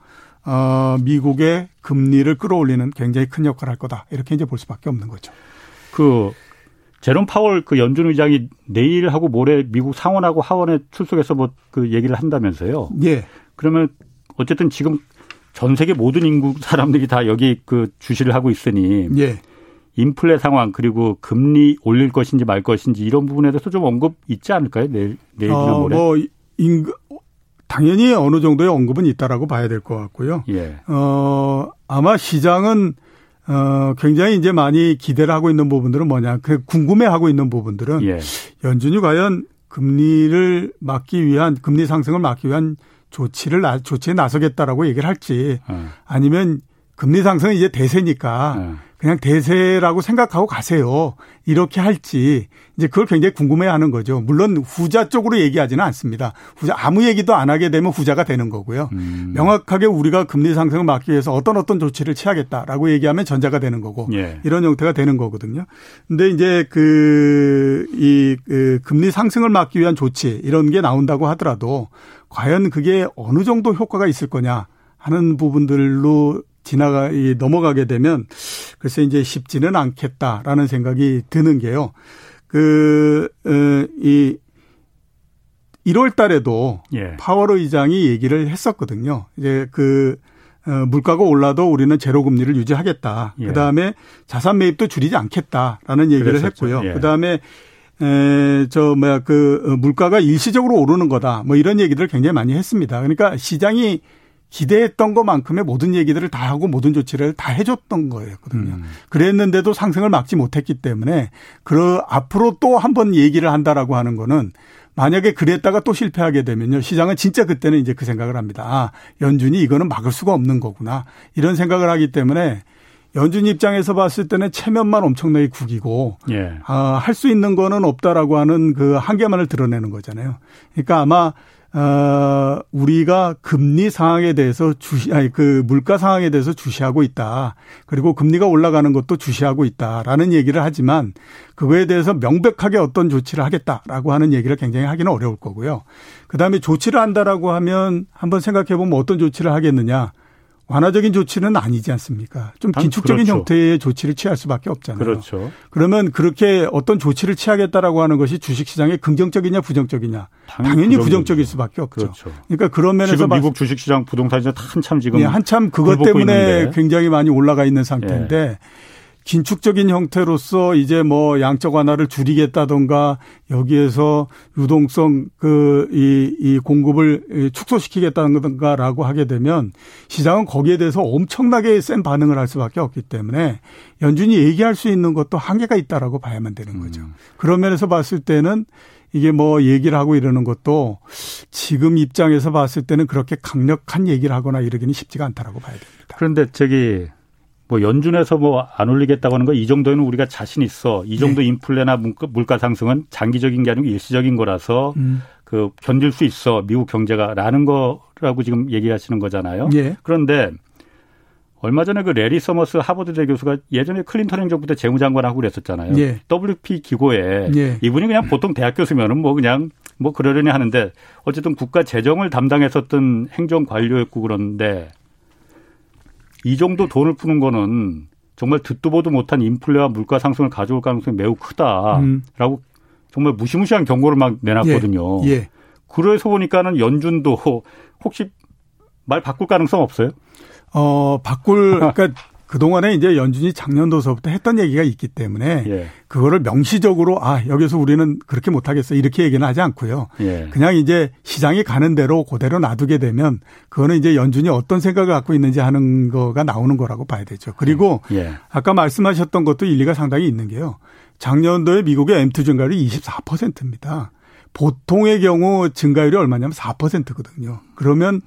어, 미국의 금리를 끌어올리는 굉장히 큰 역할을 할 거다. 이렇게 이제 볼 수밖에 없는 거죠. 그 제롬 파월 그 연준 의장이 내일하고 모레 미국 상원하고 하원에 출석해서 뭐 그 얘기를 한다면서요. 예. 그러면 어쨌든 지금 전 세계 모든 인구 사람들이 다 여기 그 주시를 하고 있으니 예. 인플레 상황 그리고 금리 올릴 것인지 말 것인지 이런 부분에 대해서 좀 언급 있지 않을까요? 내일 내일이나 어, 모레. 뭐 인, 당연히 어느 정도의 언급은 있다라고 봐야 될 것 같고요. 예. 어, 아마 시장은 어, 굉장히 이제 많이 기대를 하고 있는 부분들은 뭐냐. 그 궁금해 하고 있는 부분들은 예. 연준이 과연 금리를 막기 위한 금리 상승을 막기 위한 조치를 조치에 나서겠다라고 얘기를 할지 어. 아니면 금리 상승은 이제 대세니까 네. 그냥 대세라고 생각하고 가세요. 이렇게 할지 이제 그걸 굉장히 궁금해 하는 거죠. 물론 후자 쪽으로 얘기하지는 않습니다. 후자 아무 얘기도 안 하게 되면 후자가 되는 거고요. 음. 명확하게 우리가 금리 상승을 막기 위해서 어떤 어떤 조치를 취하겠다라고 얘기하면 전자가 되는 거고 예. 이런 형태가 되는 거거든요. 근데 이제 그이 그 금리 상승을 막기 위한 조치 이런 게 나온다고 하더라도 과연 그게 어느 정도 효과가 있을 거냐 하는 부분들로 지나가 넘어가게 되면 글쎄 이제 쉽지는 않겠다라는 생각이 드는 게요. 그이 어, 1월 달에도 예. 파월 의장이 얘기를 했었거든요. 이제 그 어, 물가가 올라도 우리는 제로 금리를 유지하겠다. 예. 그다음에 자산 매입도 줄이지 않겠다라는 얘기를 그랬었죠. 했고요. 예. 그다음에 에, 저, 뭐야, 그, 어, 물가가 일시적으로 오르는 거다. 뭐 이런 얘기들을 굉장히 많이 했습니다. 그러니까 시장이 기대했던 것만큼의 모든 얘기들을 다 하고 모든 조치를 다 해줬던 거였거든요. 음. 그랬는데도 상승을 막지 못했기 때문에 그 앞으로 또 한 번 얘기를 한다라고 하는 거는 만약에 그랬다가 또 실패하게 되면요. 시장은 진짜 그때는 이제 그 생각을 합니다. 아, 연준이 이거는 막을 수가 없는 거구나. 이런 생각을 하기 때문에 연준 입장에서 봤을 때는 체면만 엄청나게 구기고 예. 아, 할 수 있는 거는 없다라고 하는 그 한계만을 드러내는 거잖아요. 그러니까 아마 어, 우리가 금리 상황에 대해서 주시, 아니, 그 물가 상황에 대해서 주시하고 있다. 그리고 금리가 올라가는 것도 주시하고 있다라는 얘기를 하지만 그거에 대해서 명백하게 어떤 조치를 하겠다라고 하는 얘기를 굉장히 하기는 어려울 거고요. 그 다음에 조치를 한다라고 하면 한번 생각해 보면 어떤 조치를 하겠느냐. 완화적인 조치는 아니지 않습니까? 좀 긴축적인 그렇죠. 형태의 조치를 취할 수밖에 없잖아요. 그렇죠. 그러면 그렇게 어떤 조치를 취하겠다라고 하는 것이 주식시장에 긍정적이냐 부정적이냐? 당연히, 부정적일 수밖에 없죠. 그렇죠. 그러니까 그런 면에서 지금 미국 주식시장 부동산이 한참 지금 네, 한참 그것 때문에 있는데. 굉장히 많이 올라가 있는 상태인데 예. 긴축적인 형태로서 이제 뭐 양적 완화를 줄이겠다던가 여기에서 유동성 그이이 공급을 축소시키겠다던가라고 하게 되면 시장은 거기에 대해서 엄청나게 센 반응을 할 수밖에 없기 때문에 연준이 얘기할 수 있는 것도 한계가 있다라고 봐야만 되는 거죠. 음. 그런 면에서 봤을 때는 이게 뭐 얘기를 하고 이러는 것도 지금 입장에서 봤을 때는 그렇게 강력한 얘기를 하거나 이러기는 쉽지가 않다라고 봐야 됩니다. 그런데 저기 뭐 연준에서 뭐 안 올리겠다고 하는 거 이 정도는 우리가 자신 있어. 이 정도 네. 인플레나 물가 상승은 장기적인 게 아니고 일시적인 거라서 음. 그 견딜 수 있어. 미국 경제가라는 거라고 지금 얘기하시는 거잖아요. 네. 그런데 얼마 전에 그 래리 서머스 하버드대 교수가 예전에 클린턴 행정부 때 재무장관하고 그랬었잖아요. 예. WP 기고에 예. 이분이 그냥 보통 대학 교수면은 뭐 그냥 뭐 그러려니 하는데 어쨌든 국가 재정을 담당했었던 행정 관료였고 그런데 이 정도 돈을 푸는 거는 정말 듣도 보도 못한 인플레와 물가 상승을 가져올 가능성이 매우 크다라고 음. 정말 무시무시한 경고를 막 내놨거든요. 예. 예. 그래서 보니까는 연준도 혹시 말 바꿀 가능성 없어요? 어, 바꿀, *laughs* 그러니까 그동안에 이제 연준이 작년도서부터 했던 얘기가 있기 때문에 예. 그거를 명시적으로 아, 여기서 우리는 그렇게 못 하겠어. 이렇게 얘기는 하지 않고요. 예. 그냥 이제 시장이 가는 대로 그대로 놔두게 되면 그거는 이제 연준이 어떤 생각을 갖고 있는지 하는 거가 나오는 거라고 봐야 되죠. 그리고 예. 아까 말씀하셨던 것도 일리가 상당히 있는 게요. 작년도에 미국의 M2 증가율이 24%입니다. 보통의 경우 증가율이 얼마냐면 4%거든요. 그러면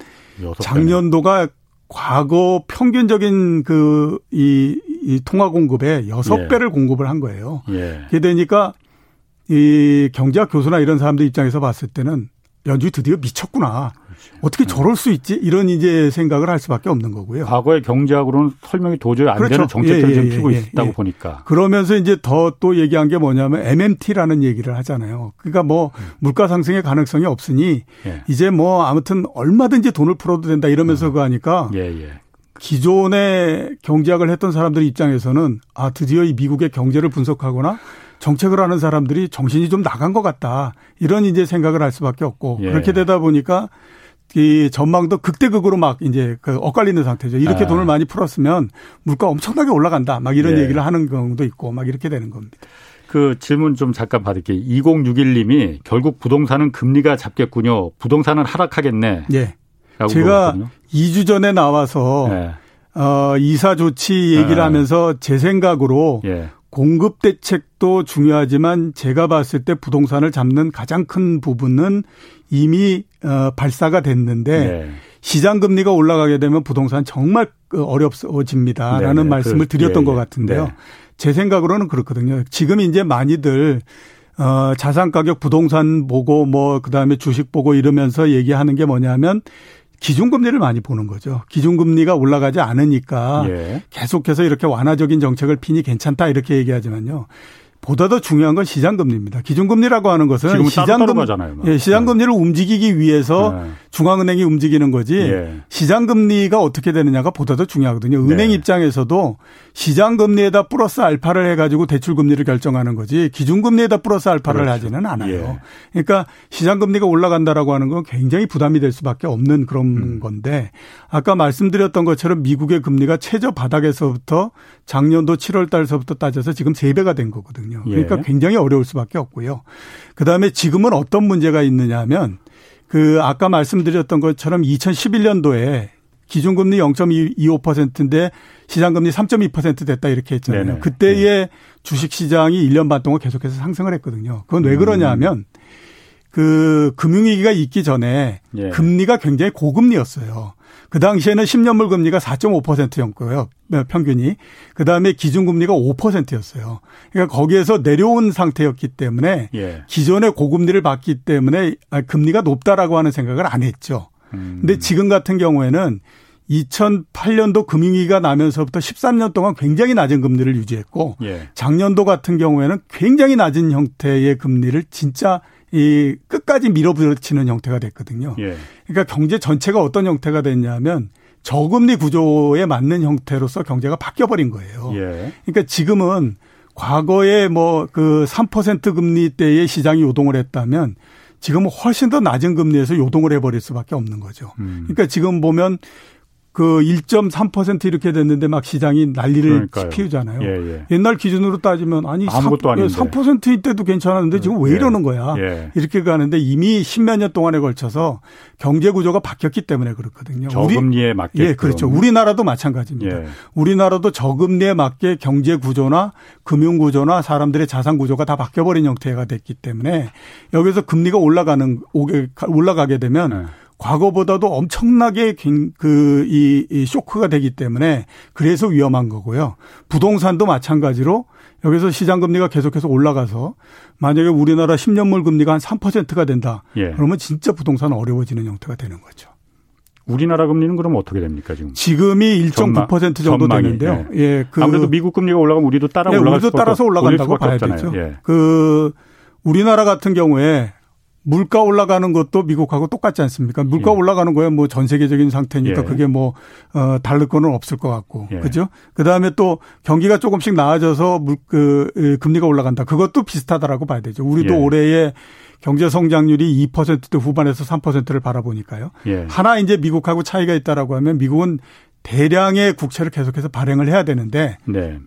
작년도가 과거 평균적인 그, 이, 이 통화 공급의 여섯 예. 배를 공급을 한 거예요. 예. 그게 되니까 이 경제학 교수나 이런 사람들 입장에서 봤을 때는 연준이 드디어 미쳤구나. 어떻게 네. 저럴 수 있지? 이런 이제 생각을 할 수밖에 없는 거고요. 과거의 경제학으로는 설명이 도저히 안 그렇죠. 되는 정책들을 예, 예, 피고 예, 예, 있다고 보니까. 그러면서 이제 더 또 얘기한 게 뭐냐면 MMT라는 얘기를 하잖아요. 그러니까 뭐 음. 물가 상승의 가능성이 없으니 예. 이제 뭐 아무튼 얼마든지 돈을 풀어도 된다 이러면서 음. 그 하니까 예, 기존의 경제학을 했던 사람들 입장에서는 아 드디어 이 미국의 경제를 분석하거나 정책을 하는 사람들이 정신이 좀 나간 것 같다. 이런 이제 생각을 할 수밖에 없고 예. 그렇게 되다 보니까 이 전망도 극대극으로 막 이제 그 엇갈리는 상태죠. 이렇게 아. 돈을 많이 풀었으면 물가 엄청나게 올라간다. 막 이런 예. 얘기를 하는 경우도 있고 막 이렇게 되는 겁니다. 그 질문 좀 잠깐 받을게요. 2061님이 결국 부동산은 금리가 잡겠군요. 부동산은 하락하겠네. 예. 제가 물었거든요. 2주 전에 나와서 예. 어, 이사 조치 얘기를 예. 하면서 제 생각으로 예. 공급 대책도 중요하지만 제가 봤을 때 부동산을 잡는 가장 큰 부분은 이미 어 발사가 됐는데 네. 시장 금리가 올라가게 되면 부동산 정말 그 어렵어집니다라는 네, 네. 말씀을 그, 드렸던 예, 것 예. 같은데요. 네. 제 생각으로는 그렇거든요. 지금 이제 많이들 어 자산 가격 부동산 보고 뭐 그다음에 주식 보고 이러면서 얘기하는 게 뭐냐면 기준금리를 많이 보는 거죠. 기준금리가 올라가지 않으니까 예. 계속해서 이렇게 완화적인 정책을 피니 괜찮다 이렇게 얘기하지만요. 보다 더 중요한 건 시장금리입니다. 기준금리라고 하는 것은 시장금 예, 시장금리를 네. 움직이기 위해서 네. 중앙은행이 움직이는 거지 예. 시장금리가 어떻게 되느냐가 보다 더 중요하거든요. 은행 네. 입장에서도 시장금리에다 플러스 알파를 해가지고 대출금리를 결정하는 거지 기준금리에다 플러스 알파를 그렇죠. 하지는 않아요. 예. 그러니까 시장금리가 올라간다라고 하는 건 굉장히 부담이 될 수밖에 없는 그런 음. 건데 아까 말씀드렸던 것처럼 미국의 금리가 최저 바닥에서부터 작년도 7월 달서부터 따져서 지금 3배가 된 거거든요. 그러니까 예. 굉장히 어려울 수밖에 없고요. 그다음에 지금은 어떤 문제가 있느냐 하면 그 아까 말씀드렸던 것처럼 2011년도에 기준금리 0.25%인데 시장금리 3.2% 됐다 이렇게 했잖아요. 네네. 그때의 네. 주식시장이 1년 반 동안 계속해서 상승을 했거든요. 그건 왜 그러냐 하면 그 금융위기가 있기 전에 예. 금리가 굉장히 고금리였어요. 그 당시에는 10년물 금리가 4.5%였고요. 평균이. 그 다음에 기준금리가 5%였어요. 그러니까 거기에서 내려온 상태였기 때문에 예. 기존의 고금리를 받기 때문에 아, 금리가 높다라고 하는 생각을 안 했죠. 음. 근데 지금 같은 경우에는 2008년도 금융위기가 나면서부터 13년 동안 굉장히 낮은 금리를 유지했고 예. 작년도 같은 경우에는 굉장히 낮은 형태의 금리를 진짜 이 끝까지 밀어붙이는 형태가 됐거든요. 예. 그러니까 경제 전체가 어떤 형태가 됐냐면 저금리 구조에 맞는 형태로서 경제가 바뀌어 버린 거예요. 예. 그러니까 지금은 과거에 뭐 그 3% 금리 때에 시장이 요동을 했다면 지금은 훨씬 더 낮은 금리에서 요동을 해버릴 수밖에 없는 거죠. 음. 그러니까 지금 보면 그 1.3% 이렇게 됐는데 막 시장이 난리를 그러니까요. 피우잖아요. 예, 예. 옛날 기준으로 따지면 아니 아무것도 3, 아닌데. 3%일 때도 괜찮았는데 지금 왜 예. 이러는 거야? 예. 이렇게 가는데 이미 10몇 년 동안에 걸쳐서 경제 구조가 바뀌었기 때문에 그렇거든요. 저금리에 맞게. 예, 그렇죠. 우리나라도 마찬가지입니다. 예. 우리나라도 저금리에 맞게 경제 구조나 금융 구조나 사람들의 자산 구조가 다 바뀌어 버린 형태가 됐기 때문에 여기서 금리가 올라가는 올라가게 되면 네. 과거보다도 엄청나게 그이 이 쇼크가 되기 때문에 그래서 위험한 거고요. 부동산도 마찬가지로 여기서 시장 금리가 계속해서 올라가서 만약에 우리나라 10년물 금리가 한 3%가 된다. 예. 그러면 진짜 부동산 어려워지는 형태가 되는 거죠. 우리나라 금리는 그럼 어떻게 됩니까 지금? 지금이 1.9% 정도 전망이, 되는데요. 예. 예. 그 아무래도 미국 금리가 올라가면 우리도 따라 예, 올라갈 우리도 따라서 올라간다고 봐야 되죠. 예. 그 우리나라 같은 경우에 물가 올라가는 것도 미국하고 똑같지 않습니까? 물가 예. 올라가는 거야 뭐 전 세계적인 상태니까 예. 그게 뭐, 어, 다를 거는 없을 것 같고. 예. 그죠? 그 다음에 또 경기가 조금씩 나아져서 물, 그, 금리가 올라간다. 그것도 비슷하다라고 봐야 되죠. 우리도 예. 올해에 경제 성장률이 2%대 후반에서 3%를 바라보니까요. 예. 하나 이제 미국하고 차이가 있다라고 하면 미국은 대량의 국채를 계속해서 발행을 해야 되는데. 네.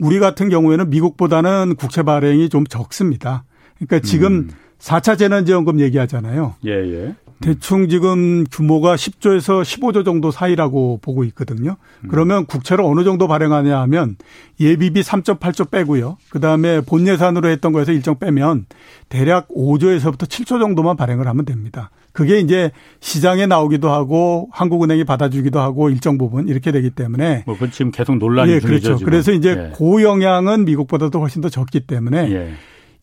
우리 같은 경우에는 미국보다는 국채 발행이 좀 적습니다. 그러니까 지금 음. 4차 재난지원금 얘기하잖아요. 예, 예. 대충 지금 규모가 10조에서 15조 정도 사이라고 보고 있거든요. 그러면 국채를 어느 정도 발행하냐 하면 예비비 3.8조 빼고요. 그다음에 본 예산으로 했던 거에서 일정 빼면 대략 5조에서부터 7조 정도만 발행을 하면 됩니다. 그게 이제 시장에 나오기도 하고 한국은행이 받아주기도 하고 일정 부분 이렇게 되기 때문에 뭐 지금 계속 논란이 예, 그렇죠. 지금. 그래서 이제 예. 고영향은 미국보다도 훨씬 더 적기 때문에 예.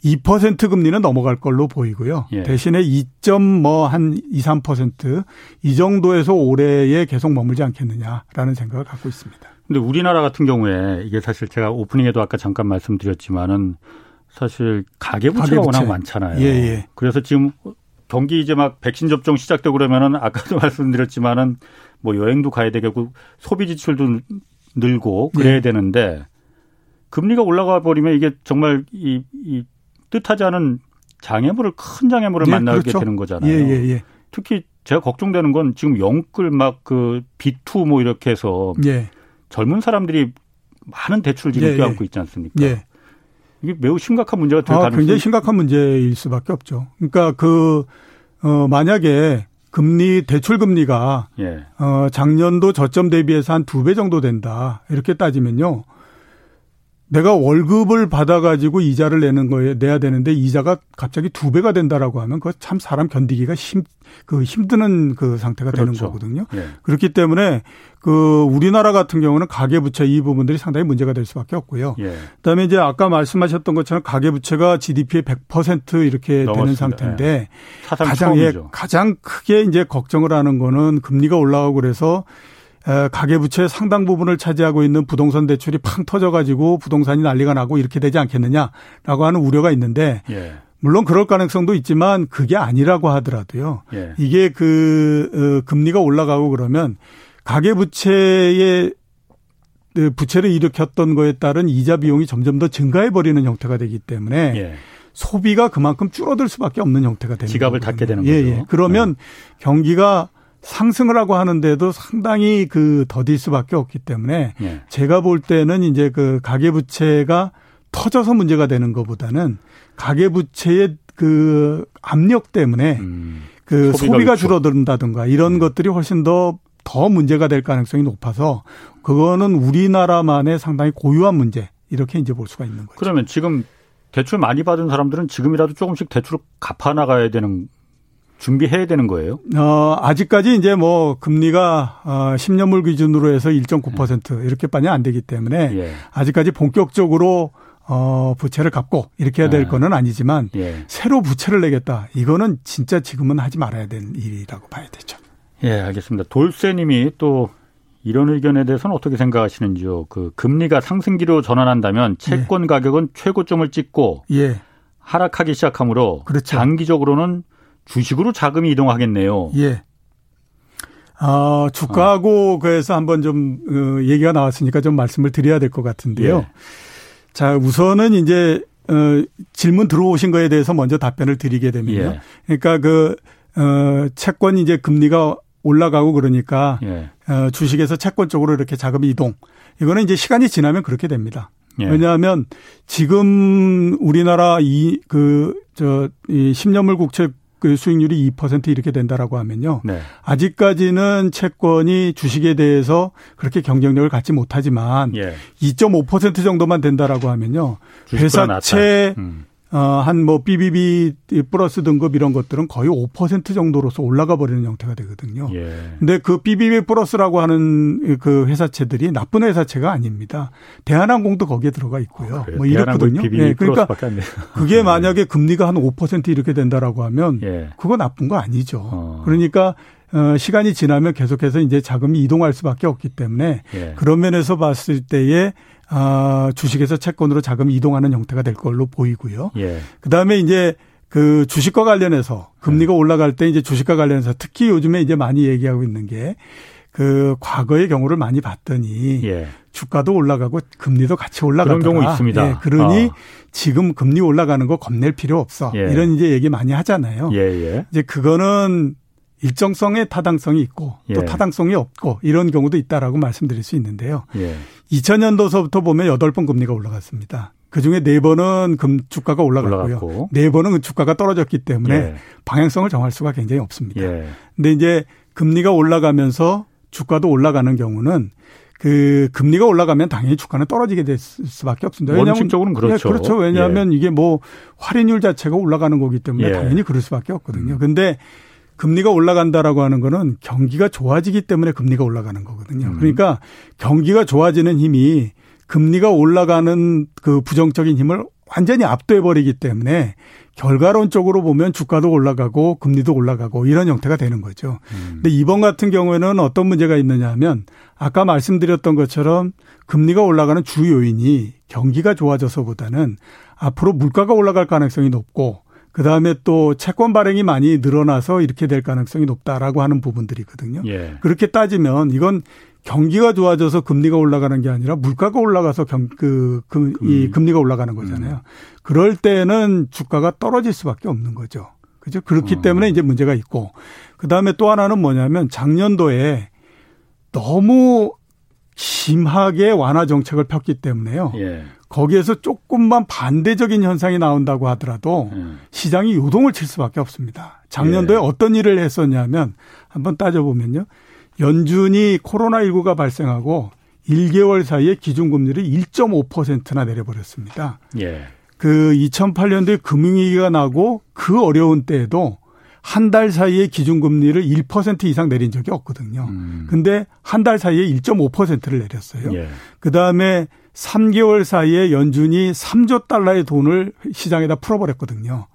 2% 금리는 넘어갈 걸로 보이고요. 예. 대신에 2점 뭐한 2, 3%이 정도에서 올해에 계속 머물지 않겠느냐라는 생각을 갖고 있습니다. 근데 우리나라 같은 경우에 이게 사실 제가 오프닝에도 아까 잠깐 말씀드렸지만은 사실 가계부채가 가계부채. 워낙 많잖아요. 예, 예. 그래서 지금 경기 이제 막 백신 접종 시작되고 그러면은 아까도 *laughs* 말씀드렸지만은 뭐 여행도 가야 되고 소비 지출도 늘고 그래야 예. 되는데 금리가 올라가 버리면 이게 정말 이, 이 뜻하지 않은 장애물을 큰 장애물을 예, 만나게 그렇죠. 되는 거잖아요. 예, 예, 예. 특히 제가 걱정되는 건 지금 영끌 막그 비투 뭐 이렇게 해서 예. 젊은 사람들이 많은 대출을 지금 예, 껴안고 예. 있지 않습니까? 예. 이게 매우 심각한 문제가 될 아, 가능성이 굉장히 심각한 문제일 수밖에 없죠. 그러니까 그 어, 만약에 금리 대출 금리가 예. 어, 작년도 저점 대비해서 한 두 배 정도 된다 이렇게 따지면요. 내가 월급을 받아가지고 이자를 내는 거에 내야 되는데 이자가 갑자기 두 배가 된다라고 하면 그거 참 사람 견디기가 힘, 그 힘드는 그 상태가 그렇죠. 되는 거거든요. 예. 그렇기 때문에 그 우리나라 같은 경우는 가계부채 이 부분들이 상당히 문제가 될 수밖에 없고요. 예. 그다음에 이제 아까 말씀하셨던 것처럼 가계부채가 GDP의 100% 이렇게 넘었습니다. 되는 상태인데 예. 가장 예, 가장 크게 이제 걱정을 하는 거는 금리가 올라가고 그래서 가계부채 상당 부분을 차지하고 있는 부동산 대출이 팡 터져가지고 부동산이 난리가 나고 이렇게 되지 않겠느냐라고 하는 우려가 있는데 예. 물론 그럴 가능성도 있지만 그게 아니라고 하더라도요. 예. 이게 그 어, 금리가 올라가고 그러면 가계부채의 그 부채를 일으켰던 거에 따른 이자 비용이 점점 더 증가해 버리는 형태가 되기 때문에 예. 소비가 그만큼 줄어들 수밖에 없는 형태가 되는 지갑을 거거든요. 닫게 되는 예, 거죠. 예. 그러면 네. 경기가 상승을 하고 하는데도 상당히 그 더딜 수밖에 없기 때문에 예. 제가 볼 때는 이제 그 가계부채가 터져서 문제가 되는 것보다는 가계부채의 그 압력 때문에 음. 그 소비가, 소비가 줄어든다든가 이런 음. 것들이 훨씬 더더 문제가 될 가능성이 높아서 그거는 우리나라만의 상당히 고유한 문제 이렇게 이제 볼 수가 있는 거죠. 그러면 지금 대출 많이 받은 사람들은 지금이라도 조금씩 대출을 갚아 나가야 되는 준비해야 되는 거예요? 어, 아직까지 이제 뭐 금리가 어, 10년물 기준으로 해서 1.9% 네. 이렇게밖에 안 되기 때문에 예. 아직까지 본격적으로 어, 부채를 갚고 이렇게 해야 될 네. 거는 아니지만 예. 새로 부채를 내겠다. 이거는 진짜 지금은 하지 말아야 되는 일이라고 봐야 되죠. 예, 알겠습니다. 돌쇠 님이 또 이런 의견에 대해서는 어떻게 생각하시는지요? 그 금리가 상승기로 전환한다면 채권 예. 가격은 최고점을 찍고 예. 하락하기 시작하므로 그렇죠. 장기적으로는 주식으로 자금이 이동하겠네요. 예. 아, 주가하고 어. 그래서 한번 좀 어, 얘기가 나왔으니까 좀 말씀을 드려야 될 것 같은데요. 예. 자, 우선은 이제 어, 질문 들어오신 거에 대해서 먼저 답변을 드리게 되면요. 예. 그러니까 그 어, 채권 이제 금리가 올라가고 그러니까 예. 어, 주식에서 채권 쪽으로 이렇게 자금이 이동. 이거는 이제 시간이 지나면 그렇게 됩니다. 예. 왜냐하면 지금 우리나라 이 그 저이 10년물 국채 그 수익률이 2% 이렇게 된다라고 하면요. 네. 아직까지는 채권이 주식에 대해서 그렇게 경쟁력을 갖지 못하지만 예. 2.5% 정도만 된다라고 하면요. 회사채 음. 어, 한뭐 BBB 플러스 등급 이런 것들은 거의 5% 정도로서 올라가 버리는 형태가 되거든요. 예. 근데 그 BBB 플러스라고 하는 그 회사채들이 나쁜 회사채가 아닙니다. 대한항공도 거기에 들어가 있고요. 아, 뭐 이렇거든요. 예. 그러니까 그게 *laughs* 만약에 금리가 한 5% 이렇게 된다라고 하면 예. 그거 나쁜 거 아니죠. 어. 그러니까 어, 시간이 지나면 계속해서 이제 자금이 이동할 수밖에 없기 때문에 예. 그런 면에서 봤을 때에 아, 주식에서 채권으로 자금이 이동하는 형태가 될 걸로 보이고요. 예. 그다음에 이제 그 주식과 관련해서 금리가 네. 올라갈 때 이제 주식과 관련해서 특히 요즘에 이제 많이 얘기하고 있는 게 그 과거의 경우를 많이 봤더니 예. 주가도 올라가고 금리도 같이 올라가더라. 그런 경우 있습니다. 예, 그러니 어. 지금 금리 올라가는 거 겁낼 필요 없어. 예. 이런 이제 얘기 많이 하잖아요. 예, 예. 이제 그거는 일정성의 타당성이 있고 또 예. 타당성이 없고 이런 경우도 있다라고 말씀드릴 수 있는데요. 예. 2000년도서부터 보면 8번 금리가 올라갔습니다. 그 중에 4번은 금 주가가 올라갔고요. 올라갔고. 4번은 주가가 떨어졌기 때문에 예. 방향성을 정할 수가 굉장히 없습니다. 예. 근데 이제 금리가 올라가면서 주가도 올라가는 경우는 그 금리가 올라가면 당연히 주가는 떨어지게 될 수밖에 없습니다. 왜냐하면 원칙적으로는 그렇죠. 예, 그렇죠. 왜냐하면 예. 이게 뭐 할인율 자체가 올라가는 거기 때문에 예. 당연히 그럴 수밖에 없거든요. 음. 근데 금리가 올라간다라고 하는 거는 경기가 좋아지기 때문에 금리가 올라가는 거거든요. 음. 그러니까 경기가 좋아지는 힘이 금리가 올라가는 그 부정적인 힘을 완전히 압도해 버리기 때문에 결과론적으로 보면 주가도 올라가고 금리도 올라가고 이런 형태가 되는 거죠. 음. 근데 이번 같은 경우에는 어떤 문제가 있느냐 하면 아까 말씀드렸던 것처럼 금리가 올라가는 주 요인이 경기가 좋아져서보다는 앞으로 물가가 올라갈 가능성이 높고 그 다음에 또 채권 발행이 많이 늘어나서 이렇게 될 가능성이 높다라고 하는 부분들이거든요. 예. 그렇게 따지면 이건 경기가 좋아져서 금리가 올라가는 게 아니라 물가가 올라가서 경, 그, 금, 이 금리가 올라가는 거잖아요. 음. 그럴 때는 주가가 떨어질 수밖에 없는 거죠. 그죠? 그렇기 어. 때문에 이제 문제가 있고. 그 다음에 또 하나는 뭐냐면 작년도에 너무 심하게 완화 정책을 폈기 때문에요. 예. 거기에서 조금만 반대적인 현상이 나온다고 하더라도 음. 시장이 요동을 칠 수밖에 없습니다. 작년도에 예. 어떤 일을 했었냐면 한번 따져보면요. 연준이 코로나19가 발생하고 1개월 사이에 기준금리를 1.5%나 내려버렸습니다. 예. 그 2008년도에 금융위기가 나고 그 어려운 때에도 한 달 사이에 기준금리를 1% 이상 내린 적이 없거든요. 음. 근데 한 달 사이에 1.5%를 내렸어요. 예. 그 다음에 3개월 사이에 연준이 3조 달러의 돈을 시장에다 풀어버렸거든요.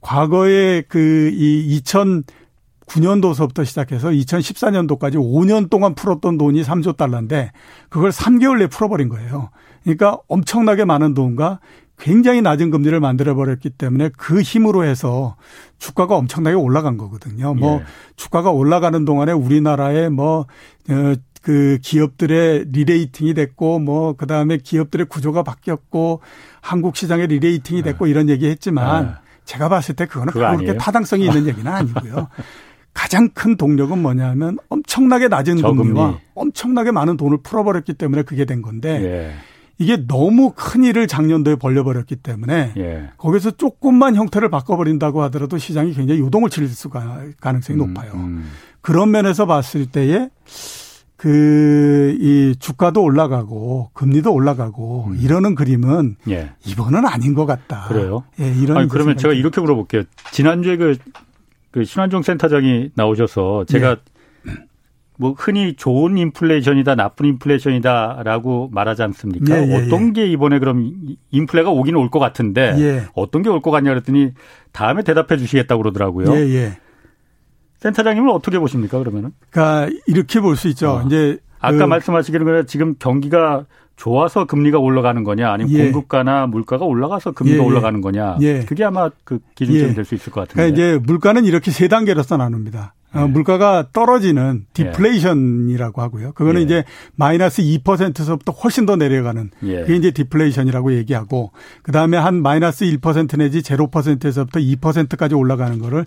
과거에 그 이 2009년도서부터 시작해서 2014년도까지 5년 동안 풀었던 돈이 3조 달러인데 그걸 3개월 내에 풀어버린 거예요. 그러니까 엄청나게 많은 돈과 굉장히 낮은 금리를 만들어 버렸기 때문에 그 힘으로 해서 주가가 엄청나게 올라간 거거든요. 뭐 예. 주가가 올라가는 동안에 우리나라의 뭐 어, 그 기업들의 리레이팅이 됐고 뭐 그다음에 기업들의 구조가 바뀌었고 한국 시장의 리레이팅이 됐고 네. 이런 얘기 했지만 네. 제가 봤을 때 그거는 그렇게 타당성이 있는 얘기는 아니고요. *laughs* 가장 큰 동력은 뭐냐면 엄청나게 낮은 저금리. 금리와 엄청나게 많은 돈을 풀어버렸기 때문에 그게 된 건데 예. 이게 너무 큰 일을 작년도에 벌려버렸기 때문에 예. 거기서 조금만 형태를 바꿔버린다고 하더라도 시장이 굉장히 요동을 칠 수가 가능성이 음, 높아요. 음. 그런 면에서 봤을 때에 그, 이 주가도 올라가고 금리도 올라가고 음. 이러는 그림은 예. 이번은 아닌 것 같다. 그래요? 예, 이런. 아니, 그러면 제가 이렇게 물어볼게요. 지난주에 그, 그 신환종 센터장이 나오셔서 제가 예. 뭐 흔히 좋은 인플레이션이다, 나쁜 인플레이션이다라고 말하지 않습니까? 예, 예, 어떤 예. 게 이번에 그럼 인플레가 오기는 올 것 같은데 예. 어떤 게 올 것 같냐 그랬더니 다음에 대답해 주시겠다고 그러더라고요. 예, 예. 센터장님은 어떻게 보십니까 그러면은? 그러니까 이렇게 볼 수 있죠. 어. 이제 아까 그 말씀하시기는 거는 지금 경기가 좋아서 금리가 올라가는 거냐 아니면 예. 공급가나 물가가 올라가서 금리가 예, 예. 올라가는 거냐 예. 그게 아마 그 기준점이 예. 될수 있을 것 같은데. 그러니까 이제 물가는 이렇게 세 단계로서 나눕니다. 어, 예. 물가가 떨어지는 디플레이션이라고 하고요. 그거는 이제 마이너스 2%서부터 훨씬 더 내려가는 그게 이제 디플레이션이라고 얘기하고 그다음에 한 마이너스 1% 내지 0%에서부터 2%까지 올라가는 거를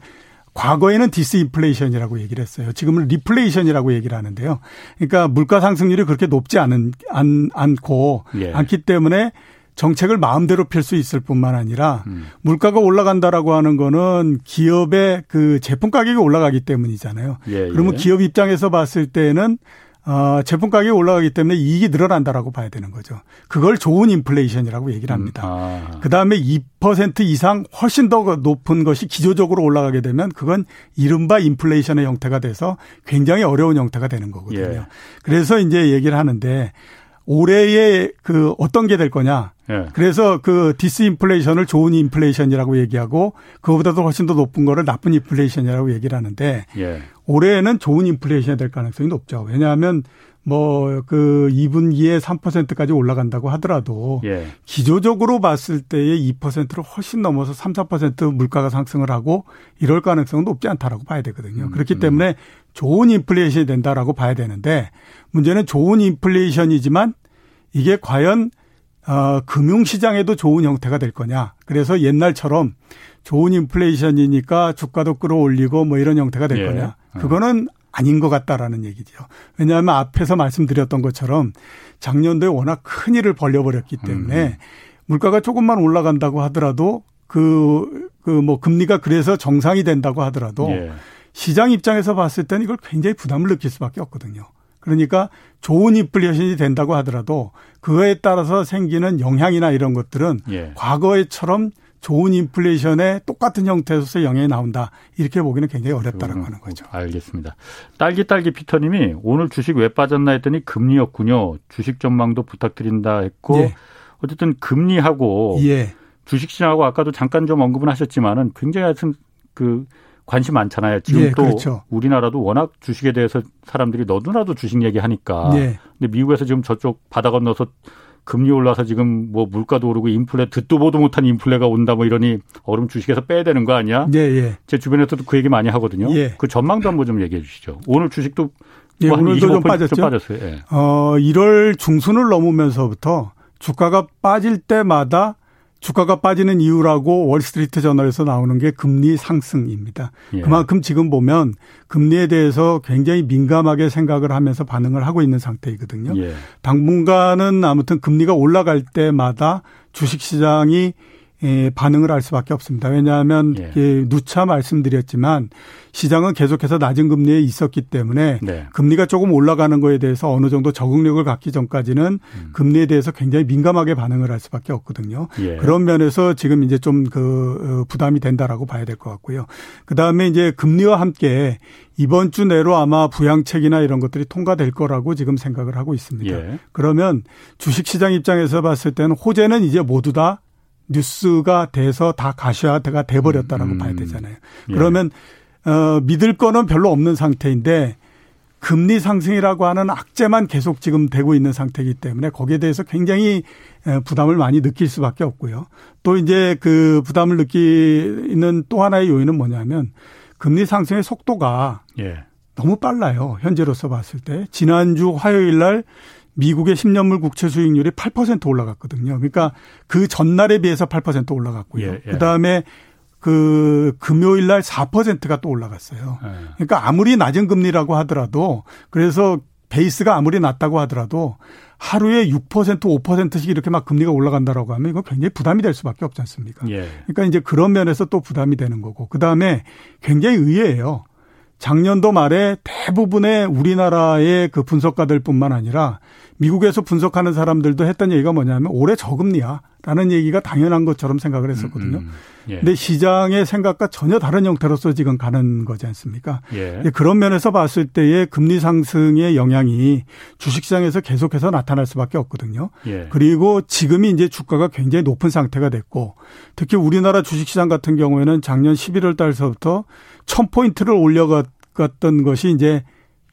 과거에는 디스인플레이션이라고 얘기를 했어요. 지금은 리플레이션이라고 얘기를 하는데요. 그러니까 물가 상승률이 그렇게 높지 않은 안, 않고 예. 않기 때문에 정책을 마음대로 펼 수 있을 뿐만 아니라 음. 물가가 올라간다라고 하는 거는 기업의 그 제품 가격이 올라가기 때문이잖아요. 예, 그러면 예. 기업 입장에서 봤을 때는 어, 제품 가격이 올라가기 때문에 이익이 늘어난다라고 봐야 되는 거죠. 그걸 좋은 인플레이션이라고 얘기를 음, 합니다. 음, 아. 그 다음에 2% 이상 훨씬 더 높은 것이 기조적으로 올라가게 되면 그건 이른바 인플레이션의 형태가 돼서 굉장히 어려운 형태가 되는 거거든요. 예. 그래서 이제 얘기를 하는데 올해의 그 어떤 게 될 거냐. 예. 그래서 그 디스인플레이션을 좋은 인플레이션이라고 얘기하고 그거보다도 훨씬 더 높은 거를 나쁜 인플레이션이라고 얘기를 하는데 예. 올해는 좋은 인플레이션이 될 가능성이 높죠. 왜냐하면 뭐 그 2분기에 3%까지 올라간다고 하더라도 예. 기조적으로 봤을 때의 2%를 훨씬 넘어서 3, 4% 물가가 상승을 하고 이럴 가능성은 높지 않다라고 봐야 되거든요. 음, 그렇기 음. 때문에 좋은 인플레이션이 된다라고 봐야 되는데 문제는 좋은 인플레이션이지만 이게 과연 어, 금융시장에도 좋은 형태가 될 거냐. 그래서 옛날처럼 좋은 인플레이션이니까 주가도 끌어올리고 뭐 이런 형태가 될 예. 거냐. 어. 그거는 아닌 것 같다라는 얘기죠. 왜냐하면 앞에서 말씀드렸던 것처럼 작년도에 워낙 큰 일을 벌려버렸기 때문에 음. 물가가 조금만 올라간다고 하더라도 그, 그 뭐 금리가 그래서 정상이 된다고 하더라도 예. 시장 입장에서 봤을 때는 이걸 굉장히 부담을 느낄 수밖에 없거든요. 그러니까 좋은 인플레이션이 된다고 하더라도 그거에 따라서 생기는 영향이나 이런 것들은 예. 과거에처럼 좋은 인플레이션에 똑같은 형태에서 영향이 나온다. 이렇게 보기는 굉장히 어렵다라고 하는 거죠. 알겠습니다. 딸기 딸기 피터님이 오늘 주식 왜 빠졌나 했더니 금리였군요. 주식 전망도 부탁드린다 했고 예. 어쨌든 금리하고 예. 주식시장하고 아까도 잠깐 좀 언급은 하셨지만은 굉장히 하여튼 그 관심 많잖아요. 지금 예, 또 그렇죠. 우리나라도 워낙 주식에 대해서 사람들이 너도나도 주식 얘기하니까. 예. 근데 미국에서 지금 저쪽 바다 건너서 금리 올라서 지금 뭐 물가도 오르고 인플레 듣도 보도 못한 인플레가 온다 뭐 이러니 얼음 주식에서 빼야 되는 거 아니야? 예, 예. 제 주변에서도 그 얘기 많이 하거든요. 예. 그 전망도 한번 좀 얘기해 주시죠. 오늘 주식도 예, 뭐 오늘도 좀 빠졌죠. 좀 빠졌어요. 예. 어, 1월 중순을 넘으면서부터 주가가 빠질 때마다 주가가 빠지는 이유라고 월스트리트 저널에서 나오는 게 금리 상승입니다. 예. 그만큼 지금 보면 금리에 대해서 굉장히 민감하게 생각을 하면서 반응을 하고 있는 상태이거든요. 예. 당분간은 아무튼 금리가 올라갈 때마다 주식 시장이 예, 반응을 할 수밖에 없습니다. 왜냐하면 예. 예, 누차 말씀드렸지만 시장은 계속해서 낮은 금리에 있었기 때문에 네. 금리가 조금 올라가는 거에 대해서 어느 정도 적응력을 갖기 전까지는 음. 금리에 대해서 굉장히 민감하게 반응을 할 수밖에 없거든요. 예. 그런 면에서 지금 이제 좀그 어, 부담이 된다라고 봐야 될 것 같고요. 그 다음에 이제 금리와 함께 이번 주 내로 아마 부양책이나 이런 것들이 통과될 거라고 지금 생각을 하고 있습니다. 예. 그러면 주식시장 입장에서 봤을 때는 호재는 이제 모두 다 뉴스가 돼서 다 가시화가 돼버렸다라고 음. 봐야 되잖아요. 예. 그러면 어, 믿을 거는 별로 없는 상태인데 금리 상승이라고 하는 악재만 계속 지금 되고 있는 상태이기 때문에 거기에 대해서 굉장히 부담을 많이 느낄 수밖에 없고요. 또 이제 그 부담을 느끼는 또 하나의 요인은 뭐냐면 금리 상승의 속도가 예. 너무 빨라요. 현재로서 봤을 때. 지난주 화요일 날 미국의 10년물 국채 수익률이 8% 올라갔거든요. 그러니까 그 전날에 비해서 8% 올라갔고요. 예, 예. 그다음에 그 금요일 날 4%가 또 올라갔어요. 예. 그러니까 아무리 낮은 금리라고 하더라도 그래서 베이스가 아무리 낮다고 하더라도 하루에 6% 5%씩 이렇게 막 금리가 올라간다라고 하면 이거 굉장히 부담이 될 수밖에 없지 않습니까? 예. 그러니까 이제 그런 면에서 또 부담이 되는 거고 그다음에 굉장히 의외예요. 작년도 말에 대부분의 우리나라의 그 분석가들뿐만 아니라 미국에서 분석하는 사람들도 했던 얘기가 뭐냐면 올해 저금리야. 라는 얘기가 당연한 것처럼 생각을 했었거든요. 음, 음. 예. 근데 시장의 생각과 전혀 다른 형태로서 지금 가는 거지 않습니까? 예. 그런 면에서 봤을 때의 금리 상승의 영향이 주식시장에서 계속해서 나타날 수밖에 없거든요. 예. 그리고 지금이 이제 주가가 굉장히 높은 상태가 됐고 특히 우리나라 주식시장 같은 경우에는 작년 11월 달서부터 1000포인트를 올려갔던 것이 이제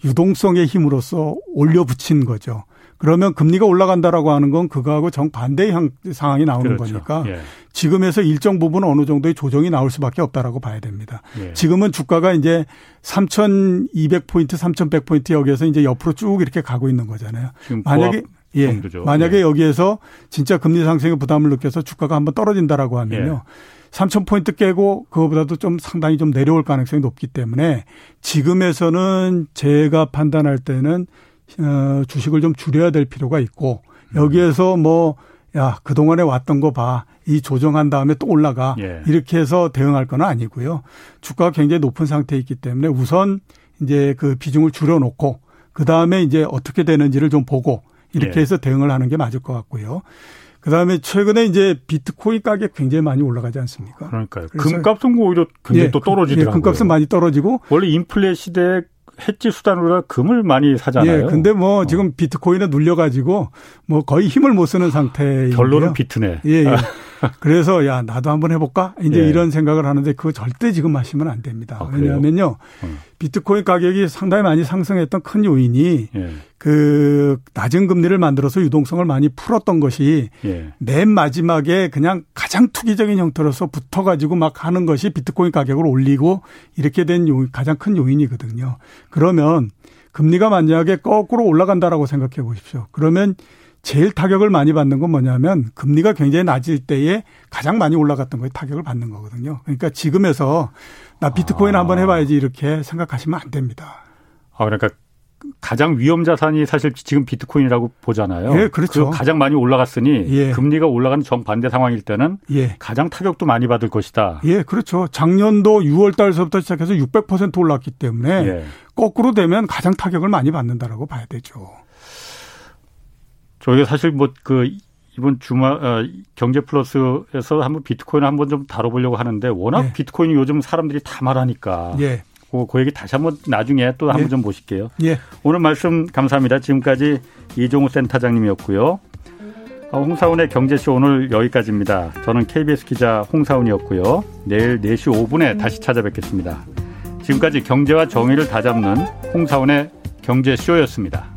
유동성의 힘으로써 올려붙인 거죠. 그러면 금리가 올라간다라고 하는 건 그거하고 정반대의 상황이 나오는 그렇죠. 거니까 예. 지금에서 일정 부분 어느 정도의 조정이 나올 수밖에 없다라고 봐야 됩니다. 예. 지금은 주가가 이제 3,200포인트, 3,100포인트 여기에서 이제 옆으로 쭉 이렇게 가고 있는 거잖아요. 만약에 예. 정도죠. 만약에 예. 여기에서 진짜 금리 상승의 부담을 느껴서 주가가 한번 떨어진다라고 하면요. 예. 3,000포인트 깨고 그거보다도 좀 상당히 좀 내려올 가능성이 높기 때문에 지금에서는 제가 판단할 때는 어, 주식을 좀 줄여야 될 필요가 있고 여기에서 뭐 야, 그동안에 왔던 거 봐. 이 조정한 다음에 또 올라가. 예. 이렇게 해서 대응할 건 아니고요. 주가가 굉장히 높은 상태에 있기 때문에 우선 이제 그 비중을 줄여놓고 그 다음에 이제 어떻게 되는지를 좀 보고 이렇게 예. 해서 대응을 하는 게 맞을 것 같고요. 그 다음에 최근에 이제 비트코인 가격 굉장히 많이 올라가지 않습니까? 그러니까요. 금값은 오히려 굉장히 예, 또 떨어지더라고요. 예, 금값은 많이 떨어지고 원래 인플레 시대에 해지 수단으로 금을 많이 사잖아요. 예, 근데 뭐 어. 지금 비트코인에 눌려가지고 뭐 거의 힘을 못 쓰는 상태예요. 결론은 비트네. 예, 예. *laughs* 그래서 야 나도 한번 해볼까 이제 예. 이런 생각을 하는데 그거 절대 지금 하시면 안 됩니다. 아, 왜냐하면요 어. 비트코인 가격이 상당히 많이 상승했던 큰 요인이 예. 그 낮은 금리를 만들어서 유동성을 많이 풀었던 것이 예. 맨 마지막에 그냥 가장 투기적인 형태로서 붙어가지고 막 하는 것이 비트코인 가격을 올리고 이렇게 된 요인, 가장 큰 요인이거든요. 그러면 금리가 만약에 거꾸로 올라간다라고 생각해 보십시오. 그러면 제일 타격을 많이 받는 건 뭐냐면 금리가 굉장히 낮을 때에 가장 많이 올라갔던 거에 타격을 받는 거거든요. 그러니까 지금에서 나 비트코인 아. 한번 해봐야지 이렇게 생각하시면 안 됩니다. 아 그러니까 가장 위험 자산이 사실 지금 비트코인이라고 보잖아요. 예, 그렇죠. 그 가장 많이 올라갔으니 예. 금리가 올라가는 정반대 상황일 때는 예. 가장 타격도 많이 받을 것이다. 예, 그렇죠. 작년도 6월 달서부터 시작해서 600% 올랐기 때문에 예. 거꾸로 되면 가장 타격을 많이 받는다라고 봐야 되죠. 저희가 사실 뭐 그 이번 주말 어, 경제 플러스에서 한번 비트코인 을 한번 좀 다뤄보려고 하는데 워낙 예. 비트코인이 요즘 사람들이 다 말하니까 예. 그, 그 얘기 다시 한번 나중에 또 한번 예. 좀 보실게요. 예. 오늘 말씀 감사합니다. 지금까지 이종우 센터장님이었고요. 어, 홍사운의 경제쇼 오늘 여기까지입니다. 저는 KBS 기자 홍사운이었고요. 내일 4시 5분에 다시 찾아뵙겠습니다. 지금까지 경제와 정의를 다잡는 홍사운의 경제쇼였습니다.